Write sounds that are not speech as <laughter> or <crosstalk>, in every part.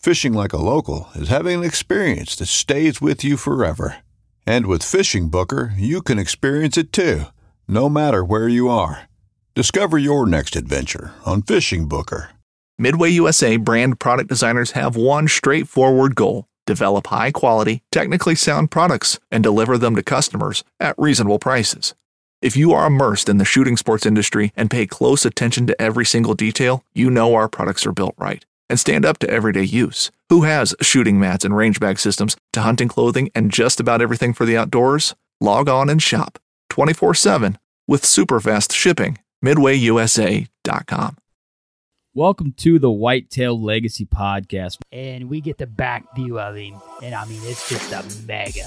Fishing like a local is having an experience that stays with you forever. And with Fishing Booker, you can experience it too, no matter where you are. Discover your next adventure on Fishing Booker. Midway USA brand product designers have one straightforward goal develop high quality, technically sound products and deliver them to customers at reasonable prices. If you are immersed in the shooting sports industry and pay close attention to every single detail, you know our products are built right and stand up to everyday use. Who has shooting mats and range bag systems to hunting clothing and just about everything for the outdoors? Log on and shop 24 7 with super fast shipping. MidwayUSA.com. Welcome to the Whitetail Legacy Podcast. and we get the back view of him, and I mean it's just a mega.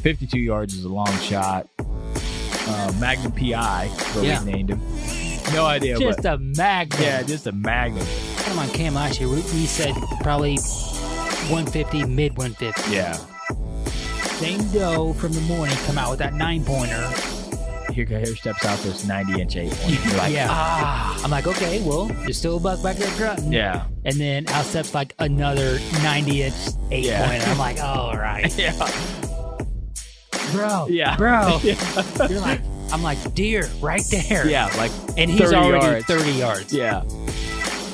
52 yards is a long shot. Uh, Magnum PI, is what Yeah. we named him. No idea. Just but, a magnum. yeah, just a Magnum. Come on, Cam last year we, we said probably 150, mid 150. Yeah. Same doe from the morning come out with that nine pointer. Here, here steps out this 90 inch eight one. You're like, yeah. ah. I'm like, okay, well, there's still a buck back there grunting. Yeah. And then out steps like another 90 inch eight Yeah. pointer. I'm like, all right, <laughs> Yeah. bro, Yeah. bro. <laughs> Yeah. You're like, I'm like, deer right there. Yeah, like And he's already yards. 30 yards. yeah.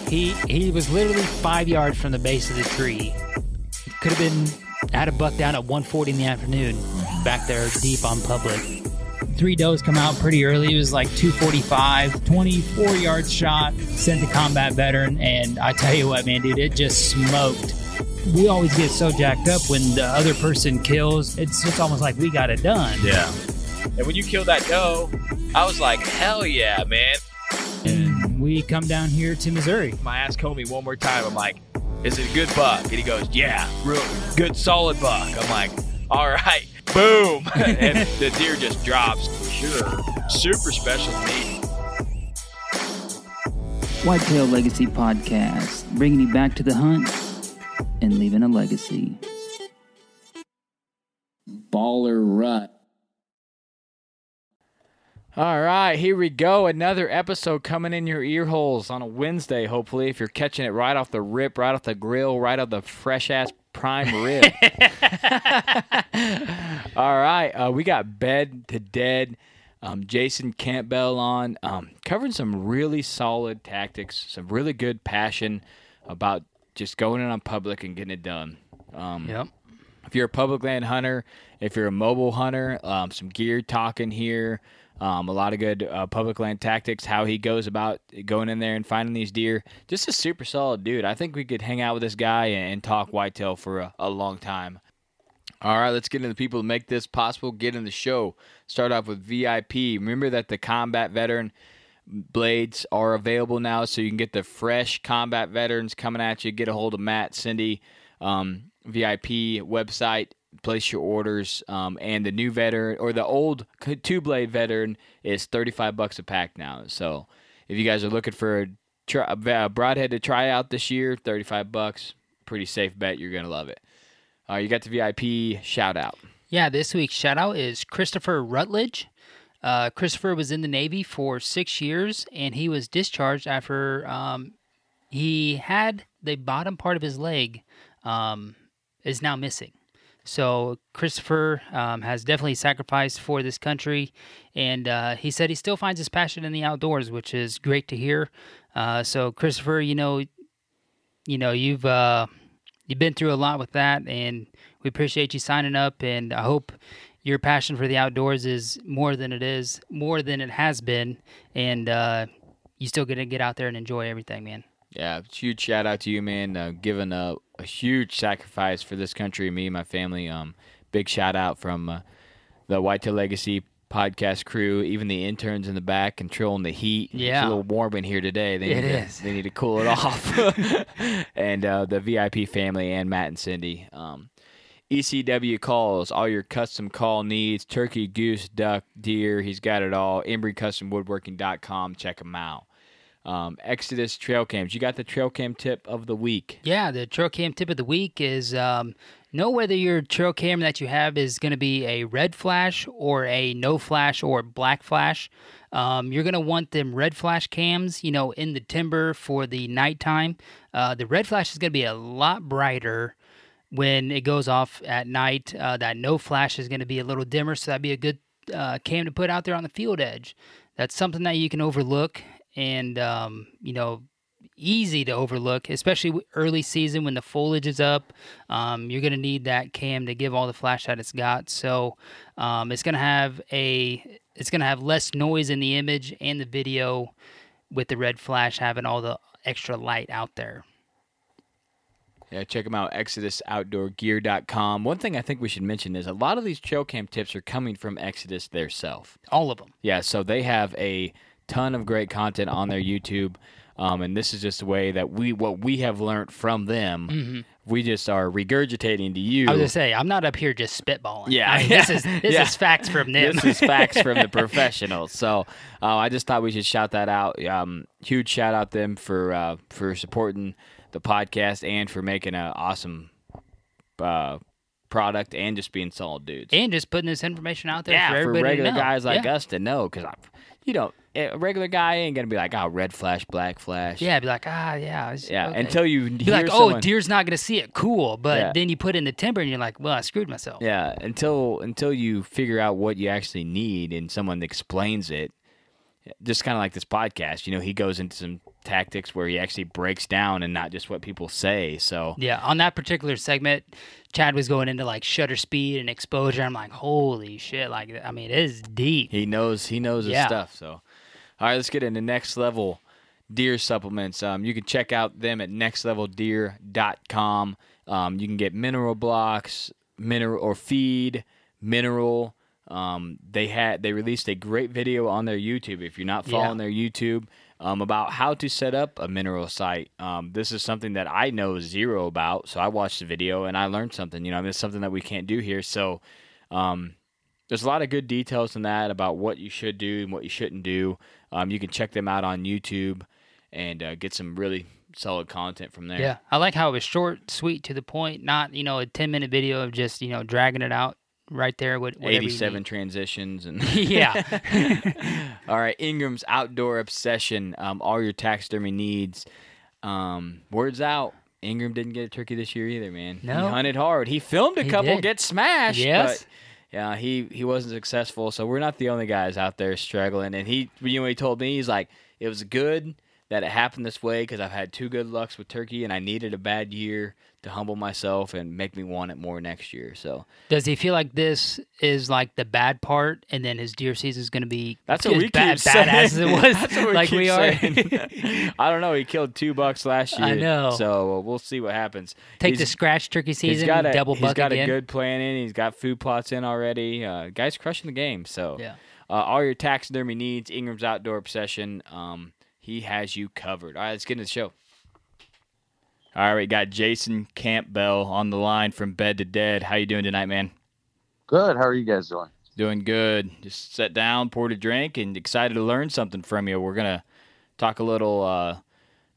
He he was literally five yards from the base of the tree. Could have been had a buck down at 1:40 in the afternoon, back there deep on public. three does come out pretty early. It was like 245, 24 yard shot, sent the combat veteran. And I tell you what, man, dude, it just smoked. We always get so jacked up when the other person kills. It's just almost like we got it done. Yeah. And when you kill that doe, I was like, hell yeah, man. And come down here to Missouri. My ass Comey one more time. I'm like, is it a good buck? And he goes, yeah, real good, solid buck. I'm like, all right, boom. <laughs> and the deer just drops. Sure. Super special meat. Whitetail Legacy Podcast, bringing you back to the hunt and leaving a legacy. Baller Rut. All right, here we go. Another episode coming in your ear holes on a Wednesday, hopefully, if you're catching it right off the rip, right off the grill, right off the fresh ass prime rib. <laughs> <laughs> All right, uh, we got Bed to Dead, um, Jason Campbell on, um, covering some really solid tactics, some really good passion about just going in on public and getting it done. Um, Yep. if you're a public land hunter, if you're a mobile hunter, um, some gear talking here, um, a lot of good uh, public land tactics, how he goes about going in there and finding these deer. Just a super solid dude. I think we could hang out with this guy and, talk whitetail for a, a long time. All right, let's get into the people to make this possible. Get in the show. Start off with VIP. Remember that the combat veteran blades are available now, so you can get the fresh combat veterans coming at you. Get a hold of Matt, Cindy, um, VIP website. Place your orders, um, and the new veteran or the old two blade veteran is thirty five bucks a pack now. So if you guys are looking for a, a broadhead to try out this year, thirty five bucks, pretty safe bet. You're gonna love it. You got the VIP shout out. Yeah, this week's shout out is Christopher Rutledge. Uh, Christopher was in the Navy for six years and he was discharged after um, he had the bottom part of his leg um, is now missing. So Christopher um, has definitely sacrificed for this country, and uh, he said he still finds his passion in the outdoors, which is great to hear. Uh, so Christopher, you know, you know you've uh, you've been through a lot with that, and we appreciate you signing up. And I hope your passion for the outdoors is more than it is, more than it has been, and uh, you still gonna get out there and enjoy everything, man. Yeah, huge shout out to you, man. Uh, giving a, a huge sacrifice for this country, me and my family. Um, big shout out from uh, the Whitetail Legacy podcast crew, even the interns in the back controlling the heat. Yeah. it's a little warm in here today. They It need is. To, they need to cool it off. <laughs> and uh, the VIP family and Matt and Cindy. Um, ECW calls all your custom call needs: turkey, goose, duck, deer. He's got it all. EmbryCustomWoodworking.com. Check him out. Um, Exodus trail cams. You got the trail cam tip of the week. Yeah, the trail cam tip of the week is um, know whether your trail cam that you have is going to be a red flash or a no flash or black flash. Um, you're going to want them red flash cams, you know, in the timber for the nighttime. Uh, the red flash is going to be a lot brighter when it goes off at night. Uh, that no flash is going to be a little dimmer, so that'd be a good uh, cam to put out there on the field edge. That's something that you can overlook and, um, you know, easy to overlook, especially early season when the foliage is up. Um, you're going to need that cam to give all the flash that it's got. So um, it's going to have a it's going to have less noise in the image and the video with the red flash having all the extra light out there. Yeah, check them out, ExodusOutdoorGear.com. One thing I think we should mention is a lot of these trail cam tips are coming from Exodus theirself. All of them. Yeah, so they have a ton of great content on their YouTube, um, and this is just a way that we what we have learned from them. We just are regurgitating to you. Mm-hmm. I was gonna say I'm not up here just spitballing. Yeah, I mean, this is this yeah. is facts from them. This is facts from the <laughs> professionals. So uh, I just thought we should shout that out. Um, huge shout out them for uh, for supporting the podcast and for making an awesome uh, product and just being solid dudes. and just putting this information out there yeah, for for everybody regular to know. guys like yeah. us to know, because you know a regular guy ain't gonna be like, oh, red flash, black flash. Yeah, be like, ah, yeah, it's- yeah. okay. Until you be hear like, oh, deer's not gonna see it. Cool, but Yeah. then you put in the timber and you're like, well, I screwed myself. Yeah, until until you figure out what you actually need and someone explains it. Just kind of like this podcast, you know, he goes into some tactics where he actually breaks down and not just what people say. So Yeah, on that particular segment, Chad was going into like shutter speed and exposure. I'm like, holy shit! Like, I mean, it is deep. he knows he knows his Yeah. stuff. So, all right, let's get into next level deer supplements. Um, you can check out them at nextleveldeer.com. Um, you can get mineral blocks, mineral or feed, mineral. Um, they had they released a great video on their YouTube. If you're not Yeah. following their YouTube, um, about how to set up a mineral site. Um, this is something that I know zero about, so I watched the video and I learned something. You know, I mean, it's something that we can't do here. So, um, there's a lot of good details in that about what you should do and what you shouldn't do. Um, you can check them out on YouTube and uh, get some really solid content from there. Yeah, I like how it was short, sweet, to the point. Not you know a 10 minute video of just you know dragging it out right there. With 87 transitions and <laughs> <laughs> yeah. <laughs> all right ingram's outdoor obsession um, all your taxidermy needs um, words out ingram didn't get a turkey this year either man No. he hunted hard he filmed a He couple did. get smashed Yes. but yeah he, he wasn't successful so we're not the only guys out there struggling. And he you know he told me he's like it was good that it happened this way because i've had two good lucks with turkey and i needed a bad year to humble myself and make me want it more next year so Does he feel like this is like the bad part, and then his deer season is going to be That's what we bad, keep bad as it <laughs> was, That's what like we are. <laughs> I don't know. He killed two bucks last year. I know. So we'll see what happens. Take He's- the scratch turkey he's season, got a, double he's got again. a good plan in. He's got food plots in already. Uh, guy's crushing the game. So Yeah. uh, all your taxidermy needs, Ingram's Outdoor Obsession. Um, he has you covered. All right, let's get into the show. All right, we got Jason Campbell on the line from Bed to Dead. How you doing tonight, man? Good. How are you guys doing? Doing good. Just sat down, poured a drink, and excited to learn something from you. We're gonna talk a little uh,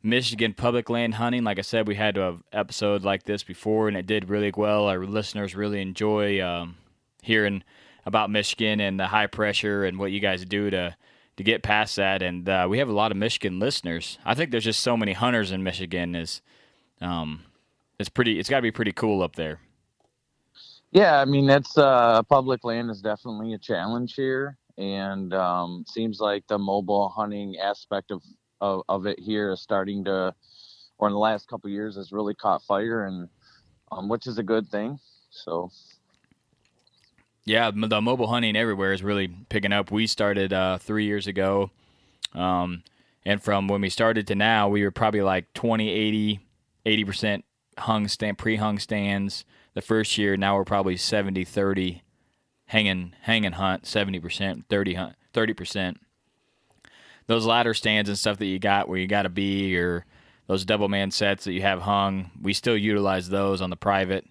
Michigan public land hunting. Like I said, we had an episode like this before, and it did really well. Our listeners really enjoy um, hearing about Michigan and the high pressure and what you guys do to to get past that. And uh, we have a lot of Michigan listeners. I think there's just so many hunters in Michigan. Is um, it's pretty. It's got to be pretty cool up there. Yeah, I mean it's uh, public land is definitely a challenge here, and um, seems like the mobile hunting aspect of, of of it here is starting to, or in the last couple years, has really caught fire, and um, which is a good thing. So yeah, the mobile hunting everywhere is really picking up. We started uh, three years ago. Um, and from when we started to now, we were probably like 20, 80, 80% hung stand, pre-hung stands the first year. Now we're probably 70, 30 hanging, hanging hunt, 70%, 30 hunt, 30%. Those ladder stands and stuff that you got where you got to be or those double man sets that you have hung, we still utilize those on the private.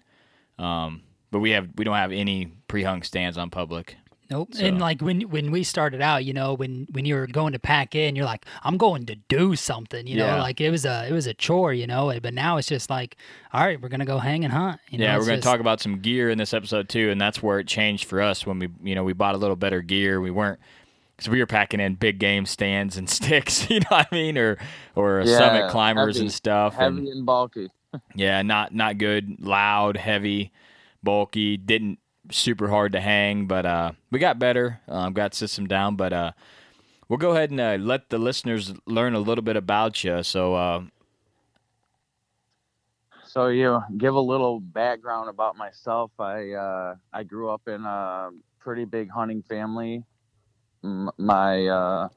Um, but we have we don't have any pre-hung stands on public. Nope. So. And like when when we started out, you know, when when you were going to pack in, you're like, I'm going to do something, you yeah. know, like it was a it was a chore, you know. But now it's just like, all right, we're gonna go hang and hunt. You know, yeah, we're gonna just... talk about some gear in this episode too, and that's where it changed for us when we you know we bought a little better gear. We weren't because we were packing in big game stands and <laughs> sticks, you know what I mean, or or yeah, summit climbers heavy, and stuff. Heavy and, and bulky. <laughs> yeah, not not good, loud, heavy bulky. Didn't super hard to hang, but uh, we got better. Um, got system down, but uh, we'll go ahead and uh, let the listeners learn a little bit about you. So, uh, so you give a little background about myself. I uh, I grew up in a pretty big hunting family. My uh,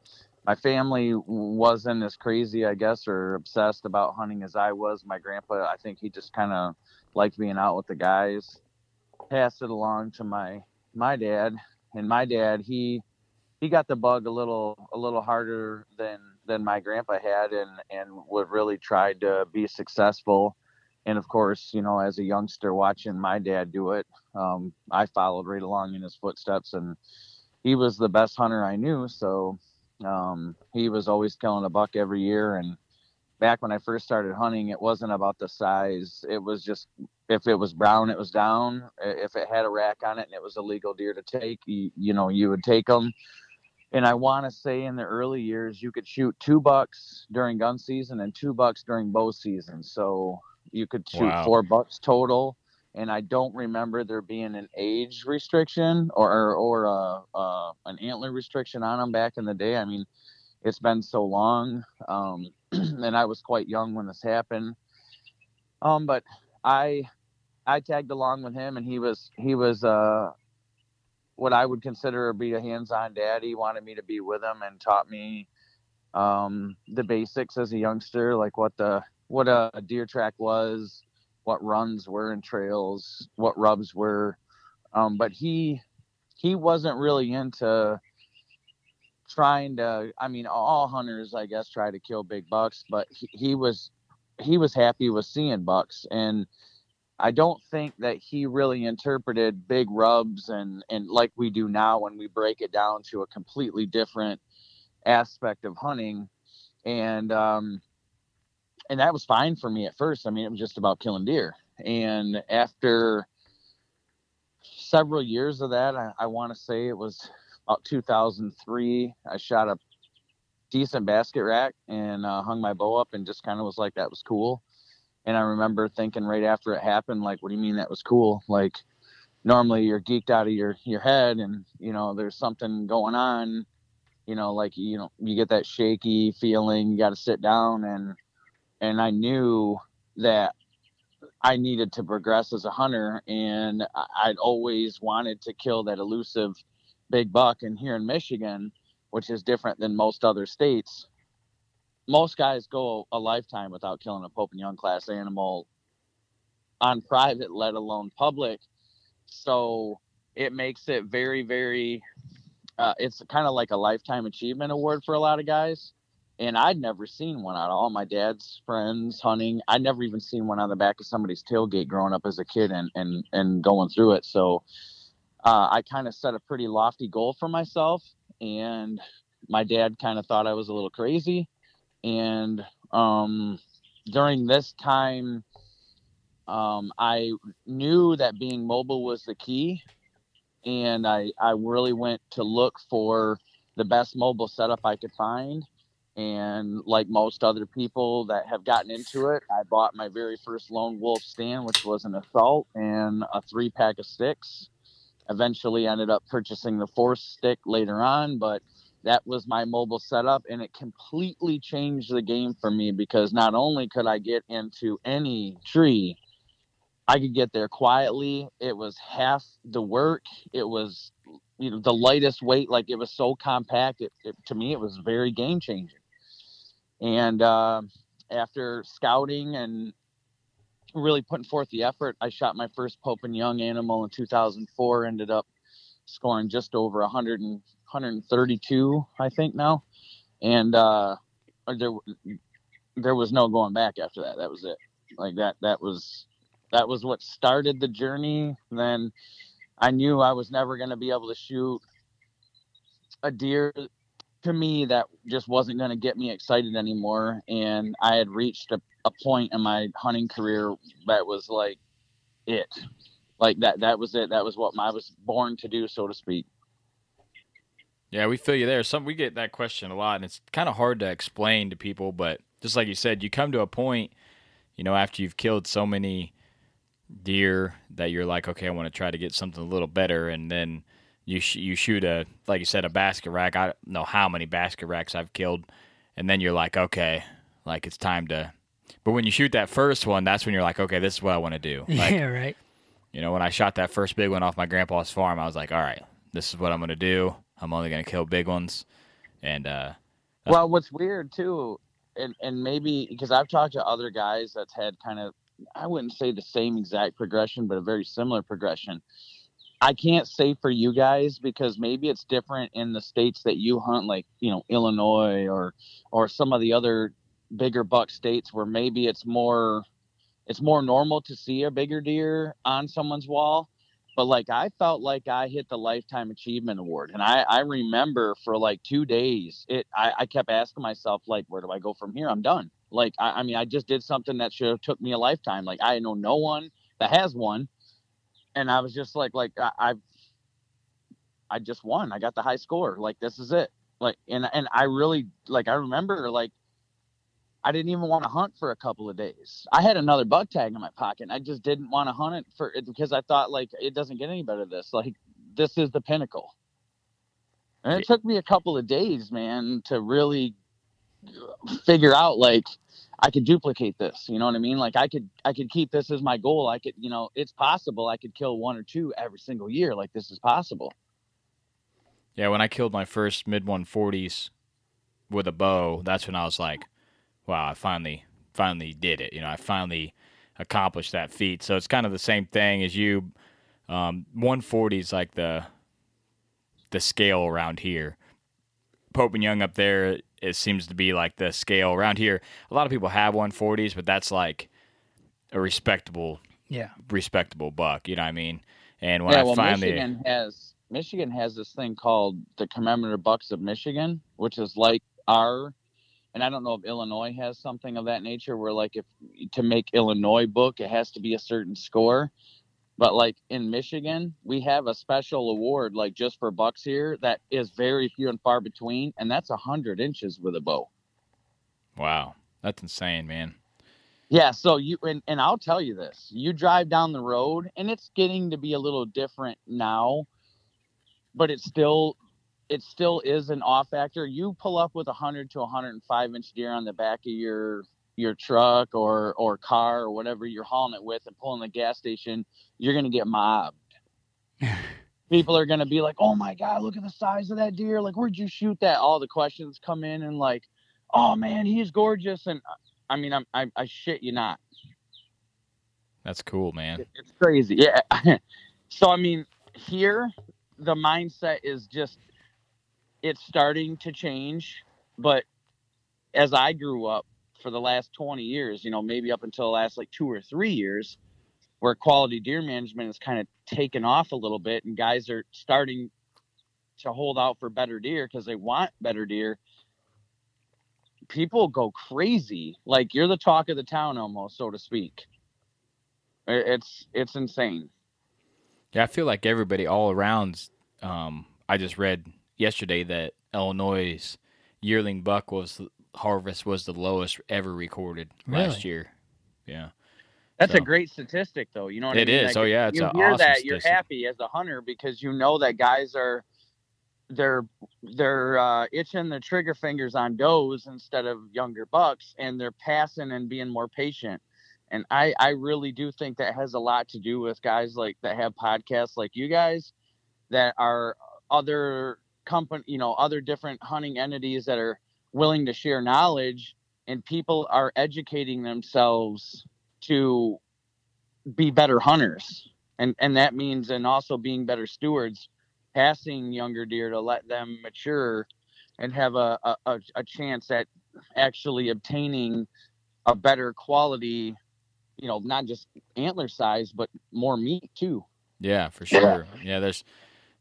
my family wasn't as crazy, I guess, or obsessed about hunting as I was. My grandpa, I think he just kind of liked being out with the guys passed it along to my my dad, and my dad he he got the bug a little a little harder than than my grandpa had, and and would really tried to be successful. And of course, you know, as a youngster watching my dad do it, um, I followed right along in his footsteps, and he was the best hunter I knew. So um, he was always killing a buck every year, and back when I first started hunting, it wasn't about the size. It was just if it was brown, it was down. If it had a rack on it and it was a legal deer to take, you, you know, you would take them. And I want to say in the early years, you could shoot two bucks during gun season and two bucks during bow season. So you could shoot wow. four bucks total. And I don't remember there being an age restriction or or, uh, uh, an antler restriction on them back in the day. I mean, it's been so long. Um, <clears throat> and I was quite young when this happened. Um, but I I tagged along with him, and he was he was uh, what I would consider be a hands-on dad. He wanted me to be with him and taught me um, the basics as a youngster, like what the what a, deer track was, what runs were in trails, what rubs were. Um, but he he wasn't really into trying to i mean all hunters i guess try to kill big bucks but he, he, was he was happy with seeing bucks and i don't think that he really interpreted big rubs and and like we do now when we break it down to a completely different aspect of hunting and um and that was fine for me at first i mean it was just about killing deer and after several years of that i, I want to say it was about 2003. I shot a decent basket rack and uh, hung my bow up and just kind of was like, that was cool. And I remember thinking right after it happened, like, what do you mean that was cool? Like, normally you're geeked out of your, your head and, you know, there's something going on, you know, like, you know, you get that shaky feeling, you got to sit down and, and I knew that I needed to progress as a hunter and I'd always wanted to kill that elusive big buck. And here in Michigan, which is different than most other states, most guys go a lifetime without killing a Pope and Young class animal on private, let alone public. So it makes it very, very, uh, it's kind of like a lifetime achievement award for a lot of guys. And I'd never seen one out of all my dad's friends hunting. I'd never even seen one on the back of somebody's tailgate growing up as a kid and, and, and going through it. So uh, I kind of set a pretty lofty goal for myself, and my dad kind of thought I was a little crazy. And um, during this time, um, I knew that being mobile was the key. and I I really went to look for the best mobile setup I could find. And like most other people that have gotten into it, I bought my very first lone wolf stand, which was an assault and a three pack of sticks. Eventually ended up purchasing the fourth stick later on, but that was my mobile setup and it completely changed the game for me because not only could I get into any tree, I could get there quietly. It was half the work. It was you know the lightest weight like it was so compact it, it to me it was very game changing and uh, after scouting and really putting forth the effort i shot my first pope and young animal in 2004 ended up scoring just over 100 and 132 i think now and uh, there there was no going back after that that was it like that that was that was what started the journey then I knew I was never going to be able to shoot a deer to me that just wasn't going to get me excited anymore. And I had reached a, a point in my hunting career that was like it. Like that, that was it. That was what I was born to do, so to speak. Yeah, we feel you there. Some we get that question a lot, and it's kind of hard to explain to people. But just like you said, you come to a point, you know, after you've killed so many deer that you're like, okay, I want to try to get something a little better, and then you sh- you shoot a like you said a basket rack. I don't know how many basket racks I've killed, and then you're like, okay, like it's time to. But when you shoot that first one, that's when you're like, okay, this is what I want to do. <laughs> Like, yeah, right. You know, when I shot that first big one off my grandpa's farm, I was like, all right, this is what I'm going to do. I'm only going to kill big ones, and uh, well, what's weird too, and and maybe because I've talked to other guys that's had kind of I wouldn't say the same exact progression, but a very similar progression. I can't say for you guys because maybe it's different in the states that you hunt, like you know Illinois or or some of the other bigger buck states where maybe it's more it's more normal to see a bigger deer on someone's wall. But like I felt like I hit the lifetime achievement award, and I I remember for like two days it I, I kept asking myself like where do I go from here? I'm done. Like, I, I mean, I just did something that should have took me a lifetime. Like, I know no one that has one, and I was just like, like I, I've, I just won. I got the high score. Like, this is it. Like, and and I really like. I remember like I didn't even want to hunt for a couple of days. I had another bug tag in my pocket. I just didn't want to hunt it for it because I thought like it doesn't get any better than this. Like this is the pinnacle. And it took me a couple of days, man, to really uh, figure out like I could duplicate this. You know what I mean? Like I could I could keep this as my goal. I could, you know, it's possible I could kill one or two every single year. Like this is possible. Yeah, when I killed my first mid 140s with a bow, that's when I was like, wow, I finally finally did it. You know, I finally accomplished that feat. So it's kind of the same thing as you um 140 is like the the scale around here. Pope and Young up there it seems to be like the scale around here. A lot of people have 140s, but that's like a respectable, yeah, respectable buck. You know what I mean? And when yeah, I well, finally Michigan has Michigan has this thing called the commemorative bucks of Michigan, which is like our, and I don't know if Illinois has something of that nature, where like if to make Illinois book, it has to be a certain score. But like in Michigan, we have a special award like just for bucks here that is very few and far between, and that's a hundred inches with a bow. Wow, that's insane, man. Yeah, so you and, and I'll tell you this. You drive down the road and it's getting to be a little different now, but it's still it still is an off factor. You pull up with a hundred to 105 inch deer on the back of your your truck or or car or whatever you're hauling it with and pulling the gas station, you're gonna get mobbed. <laughs> People are gonna be like, "Oh my god, look at the size of that deer! Like, where'd you shoot that?" All the questions come in and like, "Oh man, he's gorgeous!" And I mean, I'm, I, I shit you not. That's cool, man. It's crazy. Yeah. <laughs> so I mean, here the mindset is just it's starting to change, but as I grew up, for the last 20 years, you know, maybe up until the last like two or three years, where quality deer management has kind of taken off a little bit and guys are starting to hold out for better deer because they want better deer. People go crazy. Like you're the talk of the town almost, so to speak. It's it's insane. Yeah, I feel like everybody all around. Um, I just read yesterday that Illinois' yearling buck was harvest was the lowest ever recorded last year. Yeah, That's So- a great statistic, though. You know what It I mean? is. Oh, yeah, it's you a hear awesome that, you're statistic. happy as a hunter because you know that guys are they're they're uh, itching their trigger fingers on does instead of younger bucks, and they're passing and being more patient. And I I really do think that has a lot to do with guys like that have podcasts like you guys that are other company you know other different hunting entities that are willing to share knowledge and people are educating themselves to be better hunters and and that means and also being better stewards passing younger deer to let them mature and have a a, a, a chance at actually obtaining a better quality you know not just antler size but more meat too yeah, for sure. Yeah, there's.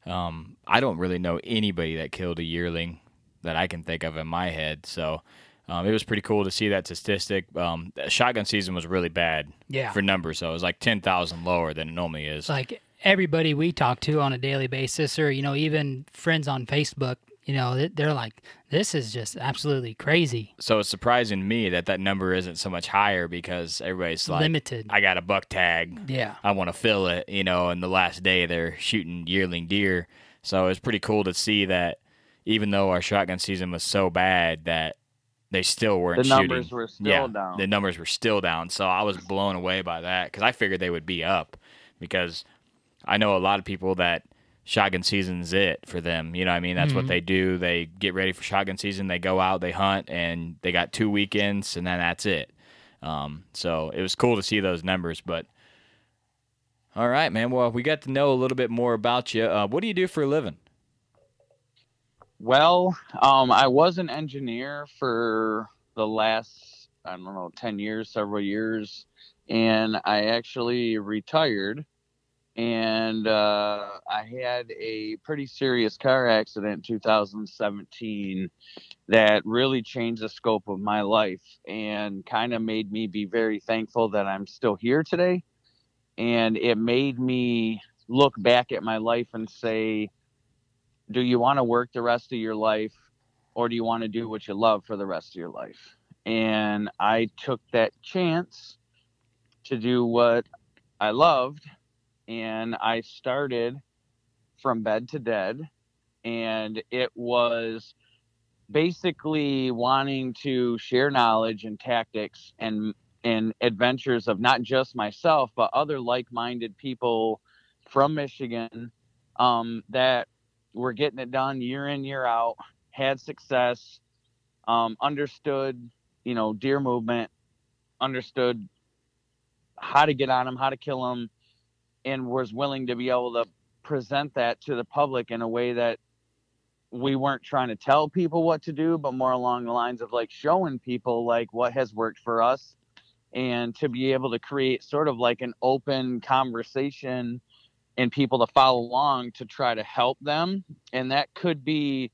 Um, I don't really know anybody that killed a yearling that I can think of in my head. So. Um, it was pretty cool to see that statistic. Um, shotgun season was really bad Yeah. for numbers, so it was like ten thousand lower than it normally is. Like everybody we talk to on a daily basis, or you know, even friends on Facebook, you know, they- they're like, "This is just absolutely crazy, so it's surprising to me that that number isn't so much higher because everybody's like, limited." I got a buck tag. yeah, I want to fill it, you know, and the last day they're shooting yearling deer. So it's pretty cool to see that even though our shotgun season was so bad that they still weren't the numbers shooting. were still yeah, down the numbers were still down. So I was blown away by that because I figured they would be up because I know a lot of people that shotgun season's it for them. You know what I mean? That's what Mhm. they do. They get ready for shotgun season. They go out, they hunt, and they got two weekends, and then that's it. Um, so it was cool to see those numbers, but all right, man. Well, we got to know a little bit more about you. Uh, what do you do for a living? Well, um, I was an engineer for the last, I don't know, 10 years, several years. And I actually retired. And uh, I had a pretty serious car accident in 2017 that really changed the scope of my life and kind of made me be very thankful that I'm still here today. And it made me look back at my life and say, do you want to work the rest of your life or do you want to do what you love for the rest of your life and i took that chance to do what i loved and i started from bed to dead. And it was basically wanting to share knowledge and tactics and and adventures of not just myself but other like-minded people from michigan um, that were getting it done year in year out had success um, understood you know deer movement understood how to get on them how to kill them and was willing to be able to present that to the public in a way that we weren't trying to tell people what to do but more along the lines of like showing people like what has worked for us and to be able to create sort of like an open conversation and people to follow along to try to help them. And that could be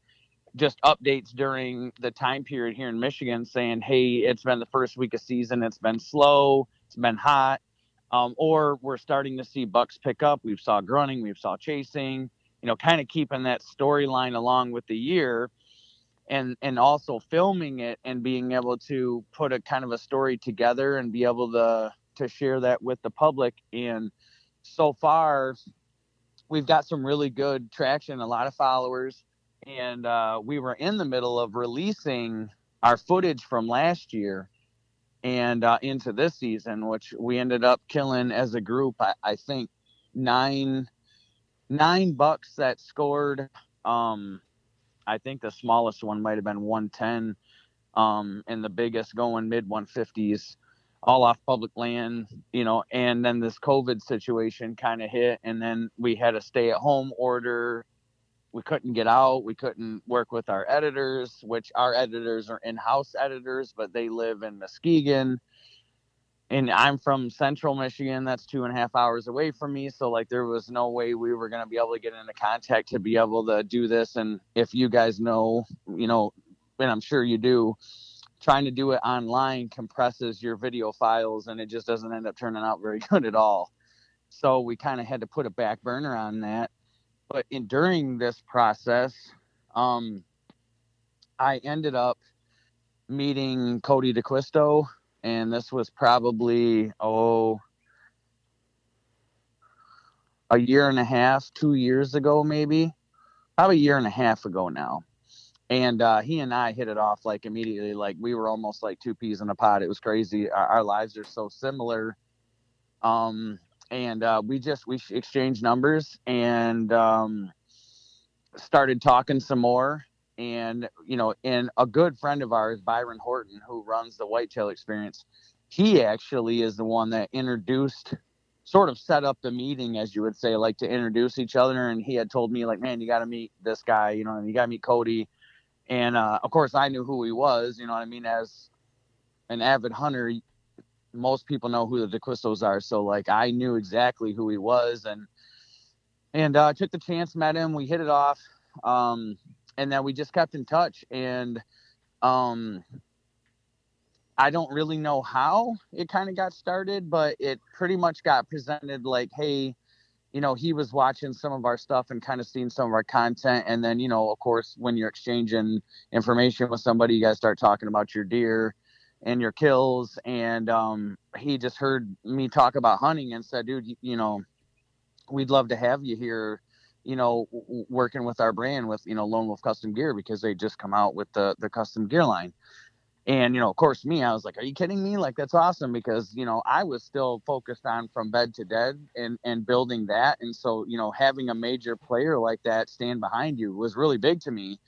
just updates during the time period here in Michigan saying, hey, it's been the first week of season, it's been slow, it's been hot. Um, or we're starting to see bucks pick up. We've saw grunting, we've saw chasing, you know, kind of keeping that storyline along with the year and and also filming it and being able to put a kind of a story together and be able to to share that with the public. And so far we've got some really good traction a lot of followers. And uh, we were in the middle of releasing our footage from last year and uh, into this season which we ended up killing as a group i, I think nine nine bucks that scored um i think the smallest one might have been 110 um and the biggest going mid 150s all off public land, you know, and then this COVID situation kind of hit, and then we had a stay at home order. We couldn't get out. We couldn't work with our editors, which our editors are in house editors, but they live in Muskegon. And I'm from central Michigan. That's two and a half hours away from me. So, like, there was no way we were going to be able to get into contact to be able to do this. And if you guys know, you know, and I'm sure you do, trying to do it online compresses your video files and it just doesn't end up turning out very <laughs> good at all so we kind of had to put a back burner on that. But in during this process, um, I ended up meeting Cody D'Acquisto, and this was probably oh a year and a half, two years ago, maybe, probably a year and a half ago now. And uh, he and I hit it off like immediately, like we were almost like two peas in a pod. It was crazy. Our, our lives are so similar. Um, and uh, we just we exchanged numbers and um, started talking some more. And you know, and a good friend of ours, Byron Horton, who runs the Whitetail Experience, he actually is the one that introduced sort of set up the meeting, as you would say, like to introduce each other. And he had told me, like, man, you got to meet this guy, you know, and you got to meet Cody. And uh, of course, I knew who he was, you know what I mean? As an avid hunter, most people know who the D'Acquistos are. So, like, I knew exactly who he was. And, and uh, took the chance, met him, we hit it off. Um, and then we just kept in touch. And, um, I don't really know how it kind of got started, but it pretty much got presented like, hey, you know, he was watching some of our stuff and kind of seeing some of our content. And then, you know, of course, when you're exchanging information with somebody, you guys start talking about your deer and your kills. And um, he just heard me talk about hunting and said, dude, you, you know, we'd love to have you here you know, working with our brand with, you know, Lone Wolf Custom Gear because they just come out with the the custom gear line. And, you know, of course, me, I was like, are you kidding me? Like, that's awesome because, you know, I was still focused on from bed to dead and, and building that. And so, you know, having a major player like that stand behind you was really big to me.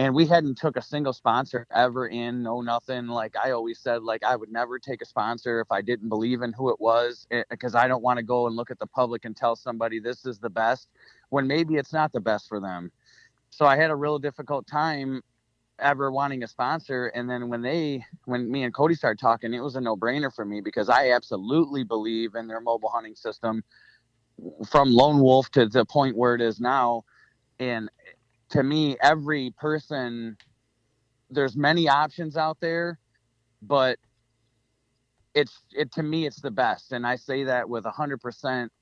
And we hadn't took a single sponsor ever in, no nothing. Like I always said, like I would never take a sponsor if I didn't believe in who it was, because eh, I don't want to go and look at the public and tell somebody this is the best when maybe it's not the best for them. So I had a real difficult time ever wanting a sponsor. And then when they, when me and Cody started talking, it was a no brainer for me because I absolutely believe in their mobile hunting system from Lone Wolf to the point where it is now. And to me, every person, there's many options out there, but it's it to me it's the best. And i say that with a hundred percent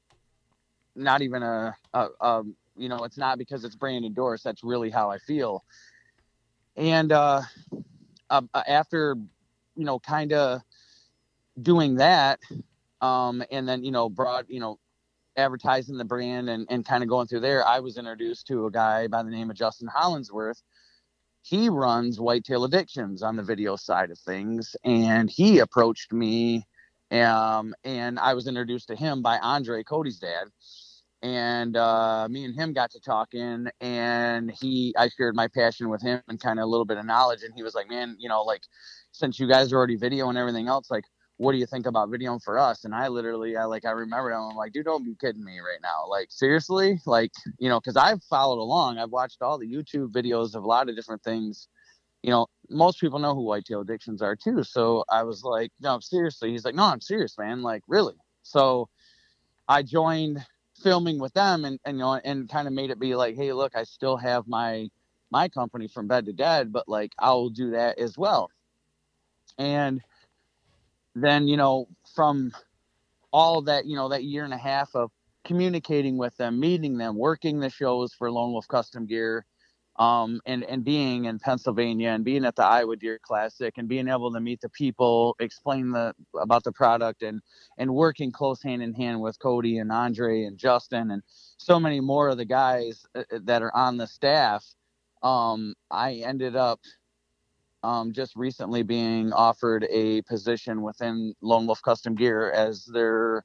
not even a, a, a, you know it's not because it's brandon doris that's really how i feel. And uh, uh, after you know kind of doing that um, and then you know brought you know advertising the brand and, and kind of going through there i was introduced to a guy by the name of justin hollinsworth he runs whitetail addictions on the video side of things and he approached me um, and i was introduced to him by andre cody's dad. And uh, me and him got to talking and he i shared my passion with him and kind of a little bit of knowledge and he was like man you know like since you guys are already video and everything else like what do you think about videoing for us? And i literally i like i remember i'm like dude don't be kidding me right now. Like seriously? Like you know because i've followed along i've watched all the youtube videos of a lot of different things. You know most people know who whitetail addictions are too. So i was like no seriously. He's like no i'm serious man. Like really? So i joined filming with them and, and you know and kind of made it be like hey look i still have my my company from bed to dead but like i'll do that as well. And then you know from all that you know that year and a half of communicating with them meeting them working the shows for lone wolf custom gear um, and and being in Pennsylvania and being at the Iowa Deer Classic and being able to meet the people, explain the about the product, and and working close hand in hand with Cody and Andre and Justin and so many more of the guys uh, that are on the staff. Um, I ended up um, just recently being offered a position within Lone Wolf Custom Gear as their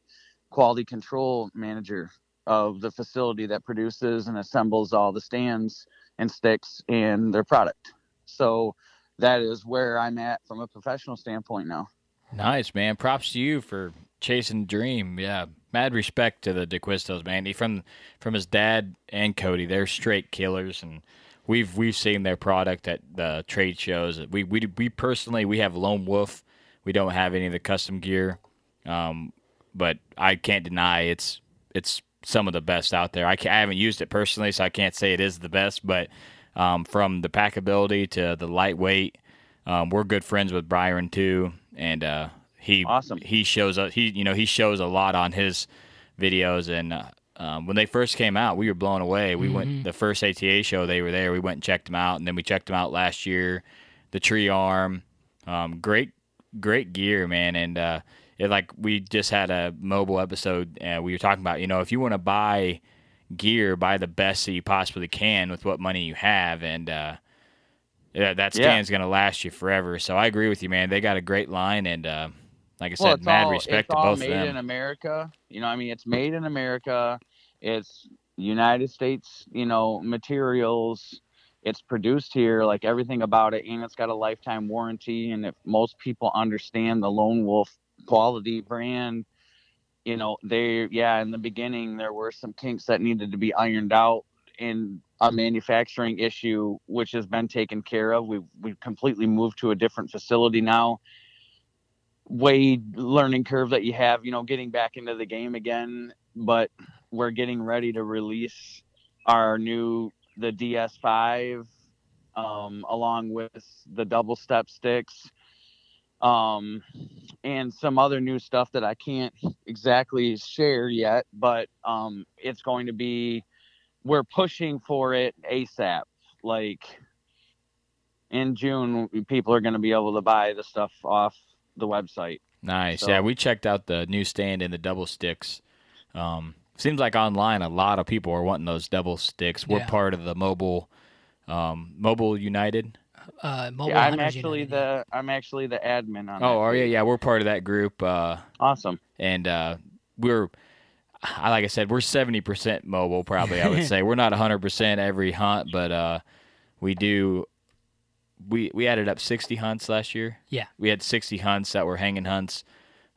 quality control manager of the facility that produces and assembles all the stands and sticks in their product. So that is where I'm at from a professional standpoint now. Nice, man. Props to you for chasing dream. Yeah. Mad respect to the D'Acquistos, man. He, from from his dad and Cody, they're straight killers and we've we've seen their product at the trade shows. We we we personally we have Lone Wolf. We don't have any of the custom gear. Um, but I can't deny it's it's some of the best out there. I, I haven't used it personally, so I can't say it is the best, but um, from the packability to the lightweight, um, we're good friends with Byron too, and uh, he awesome. he shows a he you know he shows a lot on his videos and. Uh, um, when they first came out, we were blown away. We Mhm. went the first ATA show; they were there. We went and checked them out, and then we checked them out last year. The tree arm, um, great, great gear, man. And uh, it like we just had a mobile episode. Uh, we were talking about, you know, if you want to buy gear, buy the best that you possibly can with what money you have, and uh, yeah, that Yeah. stand's gonna last you forever. So I agree with you, man. They got a great line, and uh, like I said, well, it's mad all, respect to both of them. Made in America. You know, I mean, it's made in America. It's United States, you know, materials. It's produced here, like everything about it, and it's got a lifetime warranty. And if most people understand the Lone Wolf quality brand, you know, they, yeah, in the beginning there were some kinks that needed to be ironed out in a manufacturing issue, which has been taken care of. We've we've completely moved to a different facility now way learning curve that you have, you know, getting back into the game again. But we're getting ready to release our new the DS5 um, along with the double step sticks um, and some other new stuff that I can't exactly share yet. But um, it's going to be we're pushing for it ASAP. Like in June, people are going to be able to buy the stuff off the website. Nice. So- Yeah, we checked out the new stand and the double sticks. Um, seems like online a lot of people are wanting those double sticks. We're Yeah. part of the mobile um, Mobile United. Uh, Mobile yeah, I'm actually United. the I'm actually the admin on. Oh, that are you? Yeah, we're part of that group. Uh, Awesome. and uh, we're I- like I said, we're seventy percent mobile. Probably, I would <laughs> say we're not hundred percent every hunt, but uh, we do. We we added up sixty hunts last year. Yeah. we had sixty hunts that were hanging hunts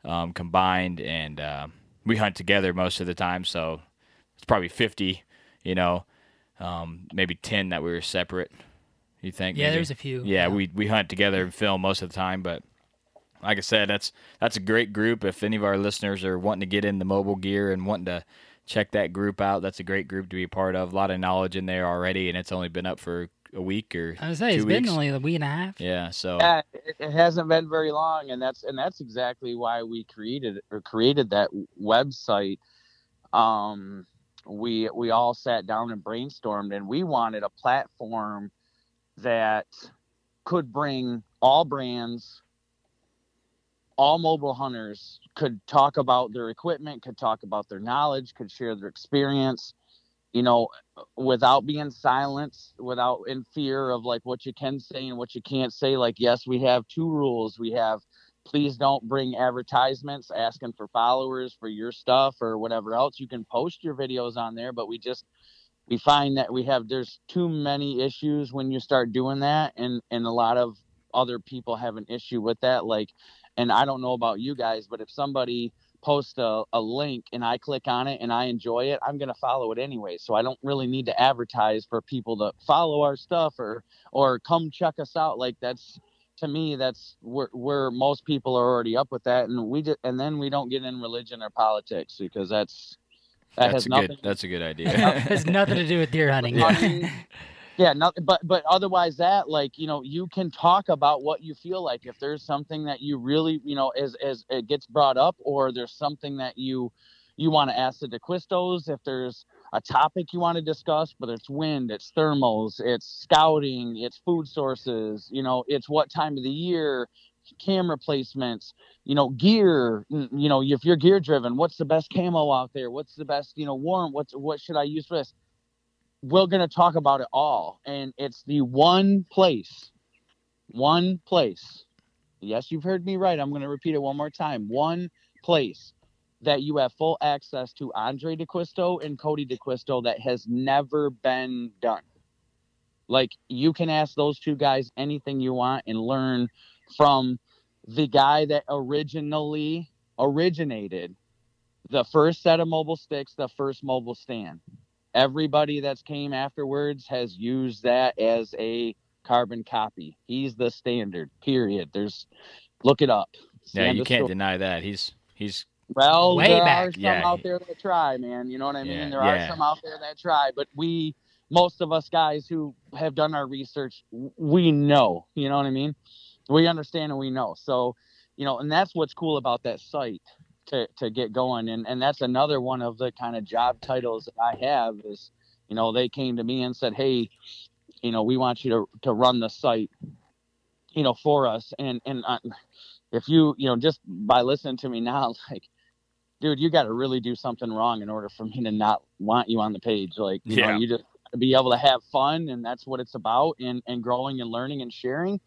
um, combined, and uh, we hunt together most of the time. So it's probably fifty. You know, um, maybe ten that we were separate. You think? Yeah, maybe? there's a few. Yeah, we we hunt together and film most of the time, but like I said, that's that's a great group. If any of our listeners are wanting to get into mobile gear and wanting to check that group out, that's a great group to be a part of. A lot of knowledge in there already, and it's only been up for a week or I was say two it's weeks. been only a week and a half. yeah. So Yeah, it, it hasn't been very long, and that's and that's exactly why we created or created that website. Um, we we all sat down and brainstormed, and we wanted a platform that could bring all brands, all mobile hunters could talk about their equipment, could talk about their knowledge, could share their experience, you know, without being silenced, without in fear of like what you can say and what you can't say. Like, yes, we have two rules. We have please don't bring advertisements asking for followers for your stuff or whatever else. You can post your videos on there, but we just we find that we have there's too many issues when you start doing that and and a lot of other people have an issue with that like and i don't know about you guys but if somebody posts a, a link and i click on it and i enjoy it i'm going to follow it anyway so i don't really need to advertise for people to follow our stuff or or come check us out like that's to me that's where, where most people are already up with that and we just and then we don't get in religion or politics because that's that that's has a nothing good that's a good idea. has nothing to do with deer <laughs> hunting. Yeah. <laughs> yeah no, but but otherwise that like you know you can talk about what you feel like. If there's something that you really you know as as it gets brought up or there's something that you you want to ask the D'Acquistos if there's a topic you want to discuss whether it's wind it's thermals it's scouting it's food sources you know it's what time of the year camera placements you know gear you know if you're gear driven what's the best camo out there? What's the best you know warm what's what should i use for this we're going to talk about it all and it's the one place one place yes you've heard me right i'm going to repeat it one more time one place that you have full access to andre D'Acquisto and cody D'Acquisto that has never been done. Like you can ask those two guys anything you want and learn from the guy that originally originated the first set of mobile sticks the first mobile stand everybody that's came afterwards has used that as a carbon copy. He's the standard. Period. There's look it up. yeah, you can't story. deny that. He's he's Well, Way there back. are some Yeah. out there that try, man. You know what I mean? Yeah, there yeah. are some out there that try, but we, most of us guys who have done our research, we know. You know what I mean? We understand and we know. So, you know, and that's what's cool about that site to, to get going. And, and that's another one of the kind of job titles that I have is, you know, they came to me and said, Hey, you know, we want you to, to run the site, you know, for us. And, and uh, if you, you know, just by listening to me now, <laughs> like, dude, you got to really do something wrong in order for me to not want you on the page. Like, you Yeah. know, you just be able to have fun and that's what it's about and, and growing and learning and sharing.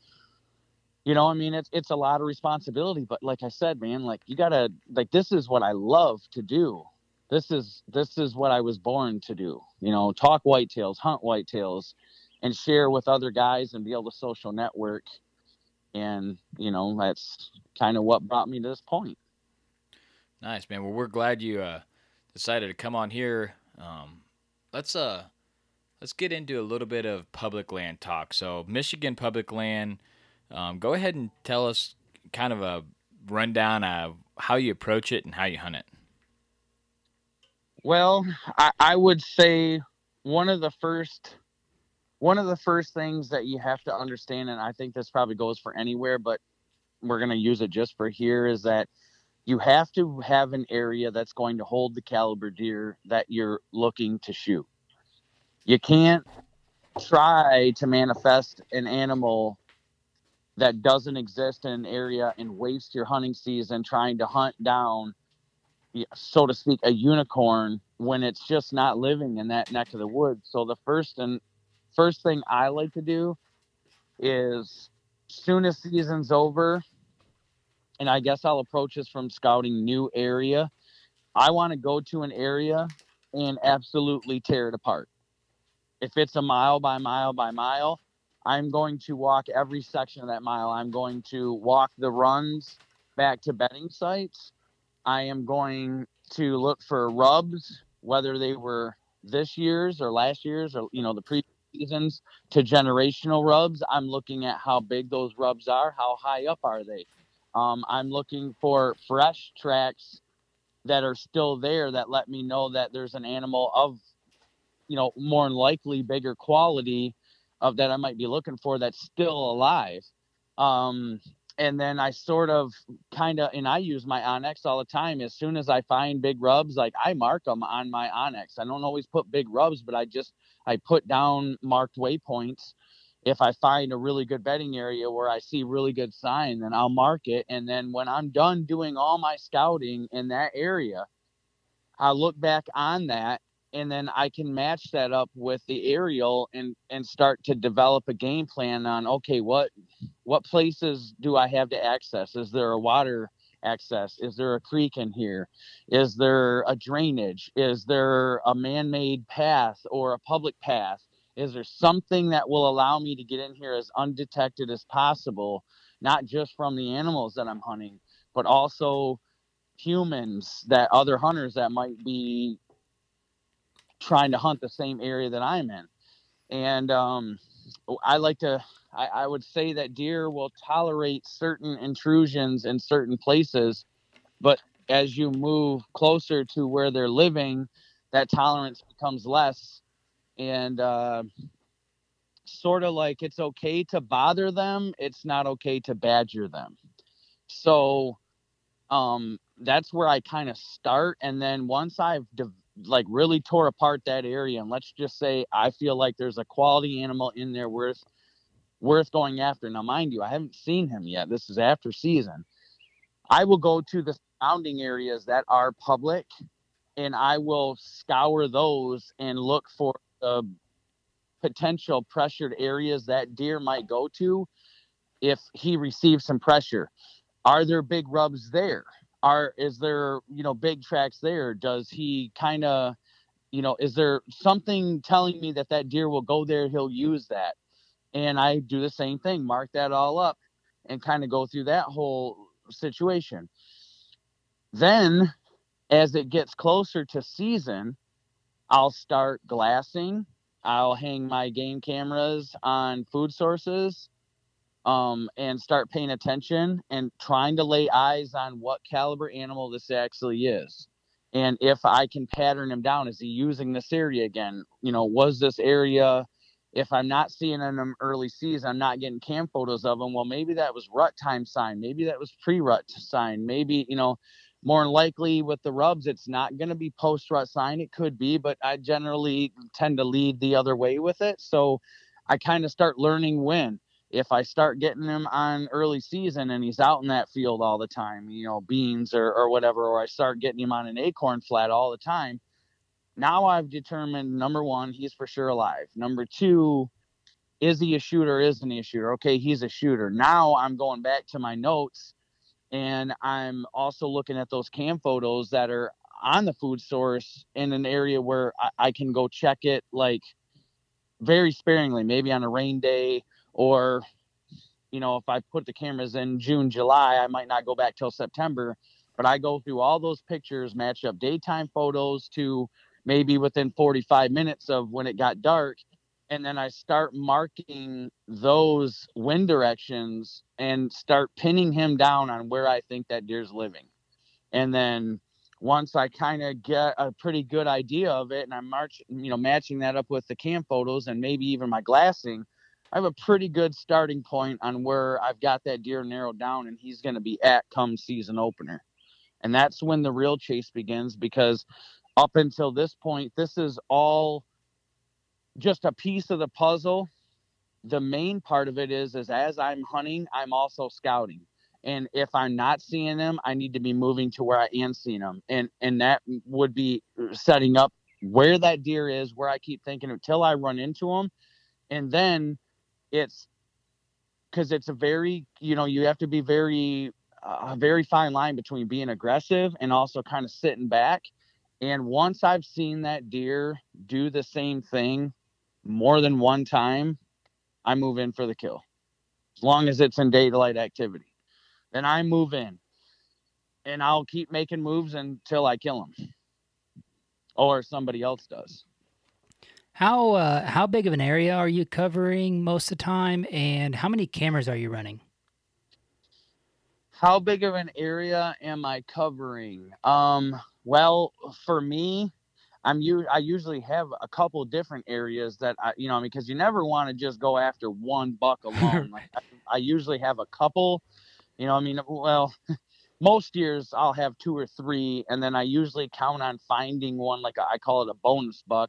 You know, I mean, it's, it's a lot of responsibility, but like I said, man, like you gotta, like, this is what I love to do. This is, this is what I was born to do, you know, talk whitetails, hunt whitetails and share with other guys and be able to social network. And, you know, that's kind of what brought me to this point. Nice, man. Well, we're glad you uh, decided to come on here. Um, let's uh, let's get into a little bit of public land talk. So, Michigan public land. Um, go ahead and tell us kind of a rundown of how you approach it and how you hunt it. Well, I, I would say one of the first one of the first things that you have to understand, and I think this probably goes for anywhere, but we're gonna use it just for here, is that you have to have an area that's going to hold the caliber deer that you're looking to shoot. You can't try to manifest an animal that doesn't exist in an area and waste your hunting season trying to hunt down so to speak, a unicorn when it's just not living in that neck of the woods. So the first and first thing I like to do is soon as season's over, and I guess I'll approach this from scouting new area. I want to go to an area and absolutely tear it apart. If it's a mile by mile by mile, I'm going to walk every section of that mile. I'm going to walk the runs back to bedding sites. I am going to look for rubs, whether they were this year's or last year's or you know the previous seasons to generational rubs. I'm looking at how big those rubs are, how high up are they. Um, I'm looking for fresh tracks that are still there that let me know that there's an animal of you know more likely bigger quality of that I might be looking for that's still alive. Um, and then I sort of kind of, and I use my onX all the time. As soon as I find big rubs, like I mark them on my onX. I don't always put big rubs, but I just I put down marked waypoints. If I find a really good bedding area where I see really good sign, then I'll mark it. And then when I'm done doing all my scouting in that area, I'll look back on that and then I can match that up with the aerial and and start to develop a game plan on okay what what places do I have to access? Is there a water access? Is there a creek in here? Is there a drainage? Is there a man-made path or a public path? Is there something that will allow me to get in here as undetected as possible not just from the animals that I'm hunting but also humans that other hunters that might be trying to hunt the same area that I'm in. And um, I like to, I, I would say that deer will tolerate certain intrusions in certain places, but as you move closer to where they're living, that tolerance becomes less. And uh, sort of like it's okay to bother them, it's not okay to badger them. So um, that's where I kind of start. And then once I've like really tore apart that area and let's just say I feel like there's a quality animal in there worth worth going after. Now mind you, I haven't seen him yet. This is after season. I will go to the surrounding areas that are public and I will scour those and look for potential pressured areas that deer might go to if he receives some pressure. Are there big rubs there? Are is there you know big tracks there? Does he kind of you know is there something telling me that that deer will go there he'll use that? And i do the same thing mark that all up and kind of go through that whole situation. Then as it gets closer to season i'll start glassing. I'll hang my game cameras on food sources um, and start paying attention and trying to lay eyes on what caliber animal this actually is. And if I can pattern him down, is he using this area again? You know, was this area, if I'm not seeing him early season, I'm not getting cam photos of him. Well, maybe that was rut time sign. Maybe that was pre rut sign. Maybe, you know, more than likely with the rubs, it's not going to be post rut sign. It could be, but I generally tend to lead the other way with it. So I kind of start learning when. If I start getting him on early season and he's out in that field all the time, you know, beans or, or whatever, or I start getting him on an acorn flat all the time, now I've determined number one, he's for sure alive. Number two, is he a shooter? Isn't he a shooter? Okay, he's a shooter. Now I'm going back to my notes and I'm also looking at those cam photos that are on the food source in an area where I, I can go check it like very sparingly, maybe on a rain day or you know if i put the cameras in june july i might not go back till september but i go through all those pictures match up daytime photos to maybe within 45 minutes of when it got dark and then i start marking those wind directions and start pinning him down on where i think that deer's living. And then once i kind of get a pretty good idea of it and i'm march you know matching that up with the cam photos and maybe even my glassing I have a pretty good starting point on where I've got that deer narrowed down and he's going to be at come season opener. And that's when the real chase begins because up until this point, this is all just a piece of the puzzle. The main part of it is, is as I'm hunting, I'm also scouting. And if I'm not seeing them, I need to be moving to where I am seeing them. And, and that would be uh, setting up where that deer is, where I keep thinking until I run into them. And then it's because it's a very you know you have to be very a uh, very fine line between being aggressive and also kind of sitting back. And once i've seen that deer do the same thing more than one time i move in for the kill. As long as it's in daylight activity. Then i move in. And i'll keep making moves until i kill him or somebody else does how uh, how big of an area are you covering most of the time, and how many cameras are you running? How big of an area am I covering? Um, well, for me, I'm u- I usually have a couple different areas that I, you know, because you never want to just go after one buck <laughs> alone. like I, I usually have a couple, you know, I mean, well, <laughs> most years I'll have two or three, and then I usually count on finding one like I call it a bonus buck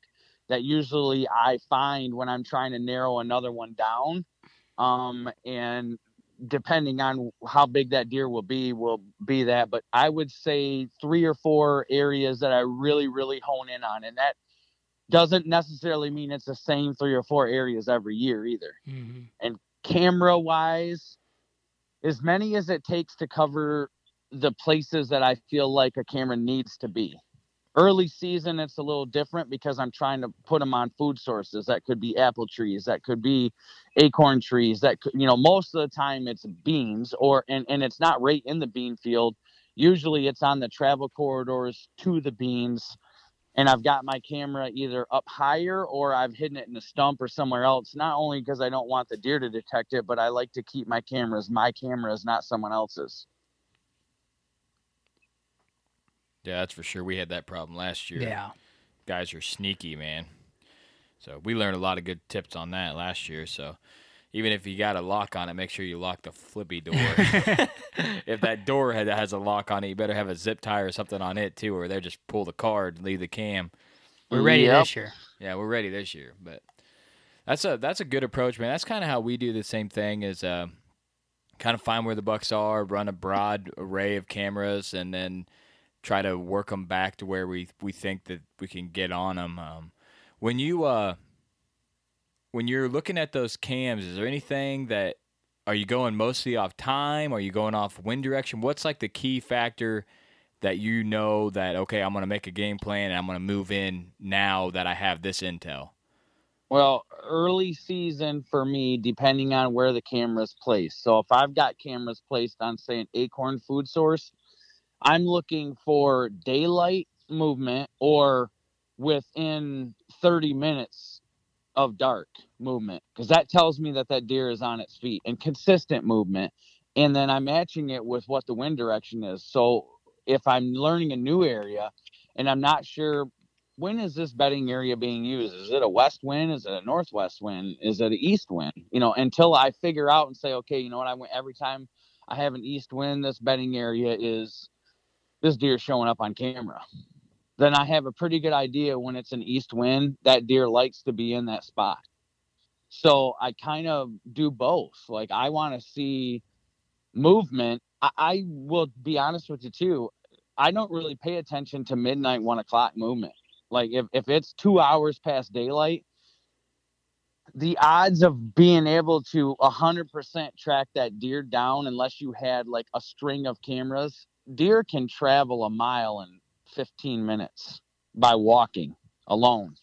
that usually I find when I'm trying to narrow another one down. Um, and depending on how big that deer will be, will be that. But I would say three or four areas that I really, really hone in on. And that doesn't necessarily mean it's the same three or four areas every year either. Mm-hmm. And camera wise, as many as it takes to cover the places that I feel like a camera needs to be early season it's a little different because i'm trying to put them on food sources. That could be apple trees that could be acorn trees that could you know most of the time it's beans or and, and it's not right in the bean field. Usually it's on the travel corridors to the beans and i've got my camera either up higher or i've hidden it in a stump or somewhere else not only because i don't want the deer to detect it but i like to keep my cameras my cameras not someone else's Yeah, that's for sure. We had that problem last year. Yeah. Guys are sneaky, man. So we learned a lot of good tips on that last year. So even if you got a lock on it, make sure you lock the flippy door. <laughs> if that door has a lock on it, you better have a zip tie or something on it too, or they just pull the card, and leave the cam. We're ready yep. this year. Yeah, we're ready this year. But that's a that's a good approach, man. That's kind of how we do the same thing. Is uh, kind of find where the bucks are, run a broad array of cameras, and then try to work them back to where we we think that we can get on them. Um, when you uh, when you're looking at those cams, is there anything that are you going mostly off time? Are you going off wind direction? What's like the key factor that you know that okay, I'm going to make a game plan and I'm going to move in now that I have this intel? Well, early season for me, depending on where the camera's placed. So if I've got cameras placed on, say, an acorn food source, I'm looking for daylight movement or within 30 minutes of dark movement because that tells me that that deer is on its feet and consistent movement and then i'm matching it with what the wind direction is. So if i'm learning a new area and i'm not sure when is this bedding area being used? Is it a west wind? Is it a northwest wind? Is it an east wind? You know until i figure out and say okay you know what? I went every time i have an east wind this bedding area is this deer showing up on camera. Then I have a pretty good idea when it's an east wind that deer likes to be in that spot. So I kind of do both. Like I want to see movement. I, I will be honest with you too. I don't really pay attention to midnight one o'clock movement. Like if, if it's two hours past daylight, the odds of being able to 100% track that deer down unless you had like a string of cameras deer can travel a mile in 15 minutes by walking alone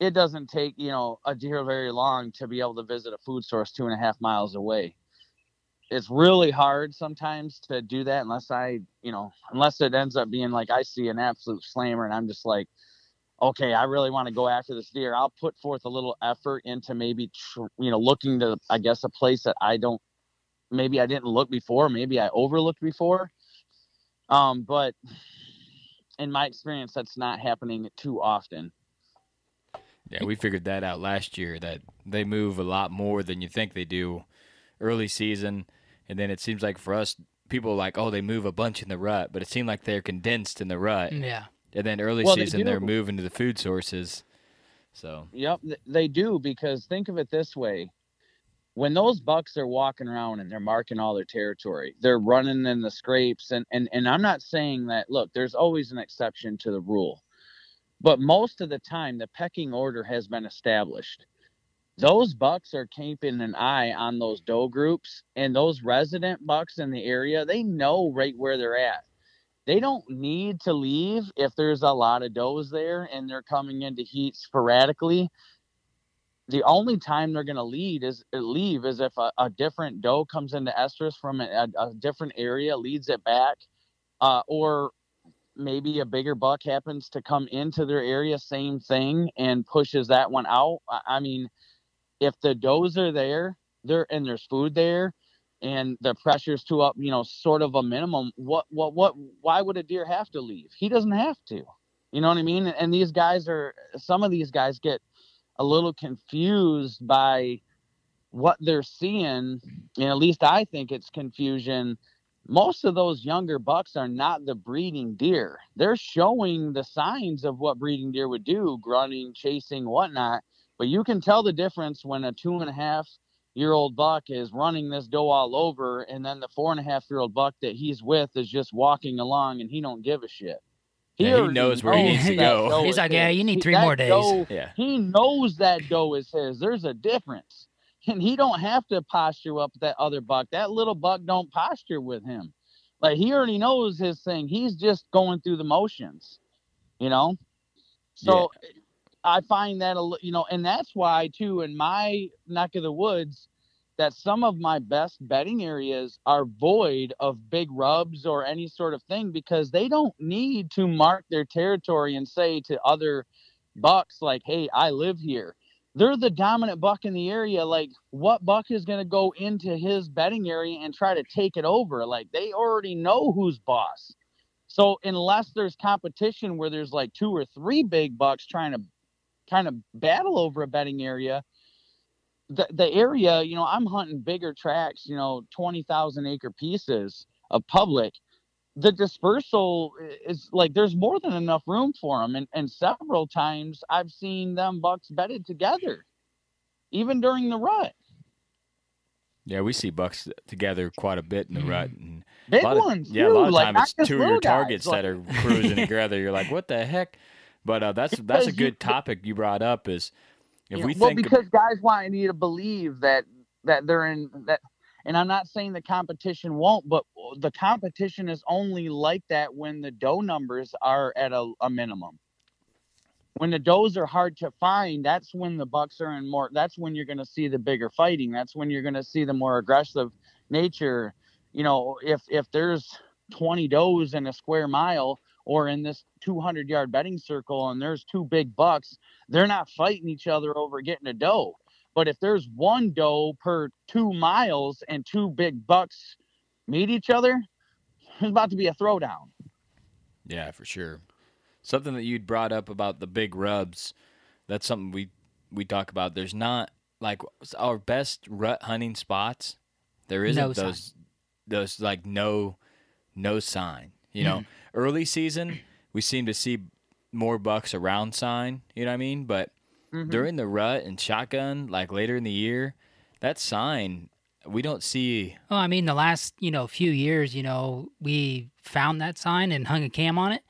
it doesn't take you know a deer very long to be able to visit a food source two and a half miles away it's really hard sometimes to do that unless i you know unless it ends up being like i see an absolute slammer and i'm just like okay, I really want to go after this deer. I'll put forth a little effort into maybe, tr- you know, looking to, I guess, a place that I don't, maybe I didn't look before, maybe I overlooked before. Um, but in my experience, that's not happening too often. Yeah, we figured that out last year that they move a lot more than you think they do early season. And then it seems like for us, people are like, oh, they move a bunch in the rut, but it seemed like they're condensed in the rut. Yeah. And then early Well, season, they are moving to the food sources. So, Yep, they do because think of it this way. When those bucks are walking around and they're marking all their territory, they're running in the scrapes and and and I'm not saying that look, there's always an exception to the rule. But most of the time the pecking order has been established. Those bucks are keeping an eye on those doe groups and those resident bucks in the area, they know right where they're at they don't need to leave if there's a lot of does there and they're coming into heat sporadically. The only time they're going to lead is leave is if a, a different doe comes into estrus from a, a, different area, leads it back, uh, or maybe a bigger buck happens to come into their area, same thing, and pushes that one out. I, mean, if the does are there, there and there's food there, and the pressure's to up, you know, sort of a minimum. What, what, what? Why would a deer have to leave? He doesn't have to. You know what I mean? And these guys are. Some of these guys get a little confused by what they're seeing, and at least I think it's confusion. Most of those younger bucks are not the breeding deer. They're showing the signs of what breeding deer would do, grunting, chasing, whatnot. But you can tell the difference when a two and a half year old buck is running this doe all over and then the four and a half year old buck that he's with is just walking along and he don't give a shit Yeah, he knows where he needs to go. He's is like, "Yeah, you need three that more days." doe- yeah. he knows that doe is his. There's a difference. And he don't have to posture up that other buck. That little buck don't posture with him. Like he already knows his thing. He's just going through the motions you know? So i find that a li- you know and that's why too in my neck of the woods that some of my best bedding areas are void of big rubs or any sort of thing because they don't need to mark their territory and say to other bucks like hey i live here. They're the dominant buck in the area like what buck is going to go into his bedding area and try to take it over? Like they already know who's boss. So unless there's competition where there's like two or three big bucks trying to kind of battle over a bedding area the, the area you know i'm hunting bigger tracks you know 20000 acre pieces of public the dispersal is like there's more than enough room for them and, and several times i've seen them bucks bedded together even during the rut Yeah, we see bucks together quite a bit in the rut. And big a lot of- ones yeah, a lot of like, time it's two of your guys, targets that are cruising together. You're like, what the heck? But uh, that's <laughs> that's a good topic you brought up. Is if we know, well, because guys want you to believe that that they're in that, and I'm not saying the competition won't, but uh, the competition is only like that when the doe numbers are at a, a minimum. When the does are hard to find, that's when the bucks are in more. That's when you're going to see the bigger fighting. That's when you're going to see the more aggressive nature. You know, if if there's 20 does in a square mile or in this 200 yard betting circle and there's two big bucks they're not fighting each other over getting a doe. But if there's one doe per two miles and two big bucks meet each other, <laughs> there's about to be a throwdown. Yeah, for sure. Something that you'd brought up about the big rubs, that's something we we talk about. There's not like our best rut hunting spots. There isn't No sign. those those like no no sign. You know, mm-hmm. Early season we seem to see more bucks around sign. You know what I mean? But Mhm. during the rut and shotgun, like later in the year, that sign we don't see. Well, I mean, the last you know few years, you know, we found that sign and hung a cam on it.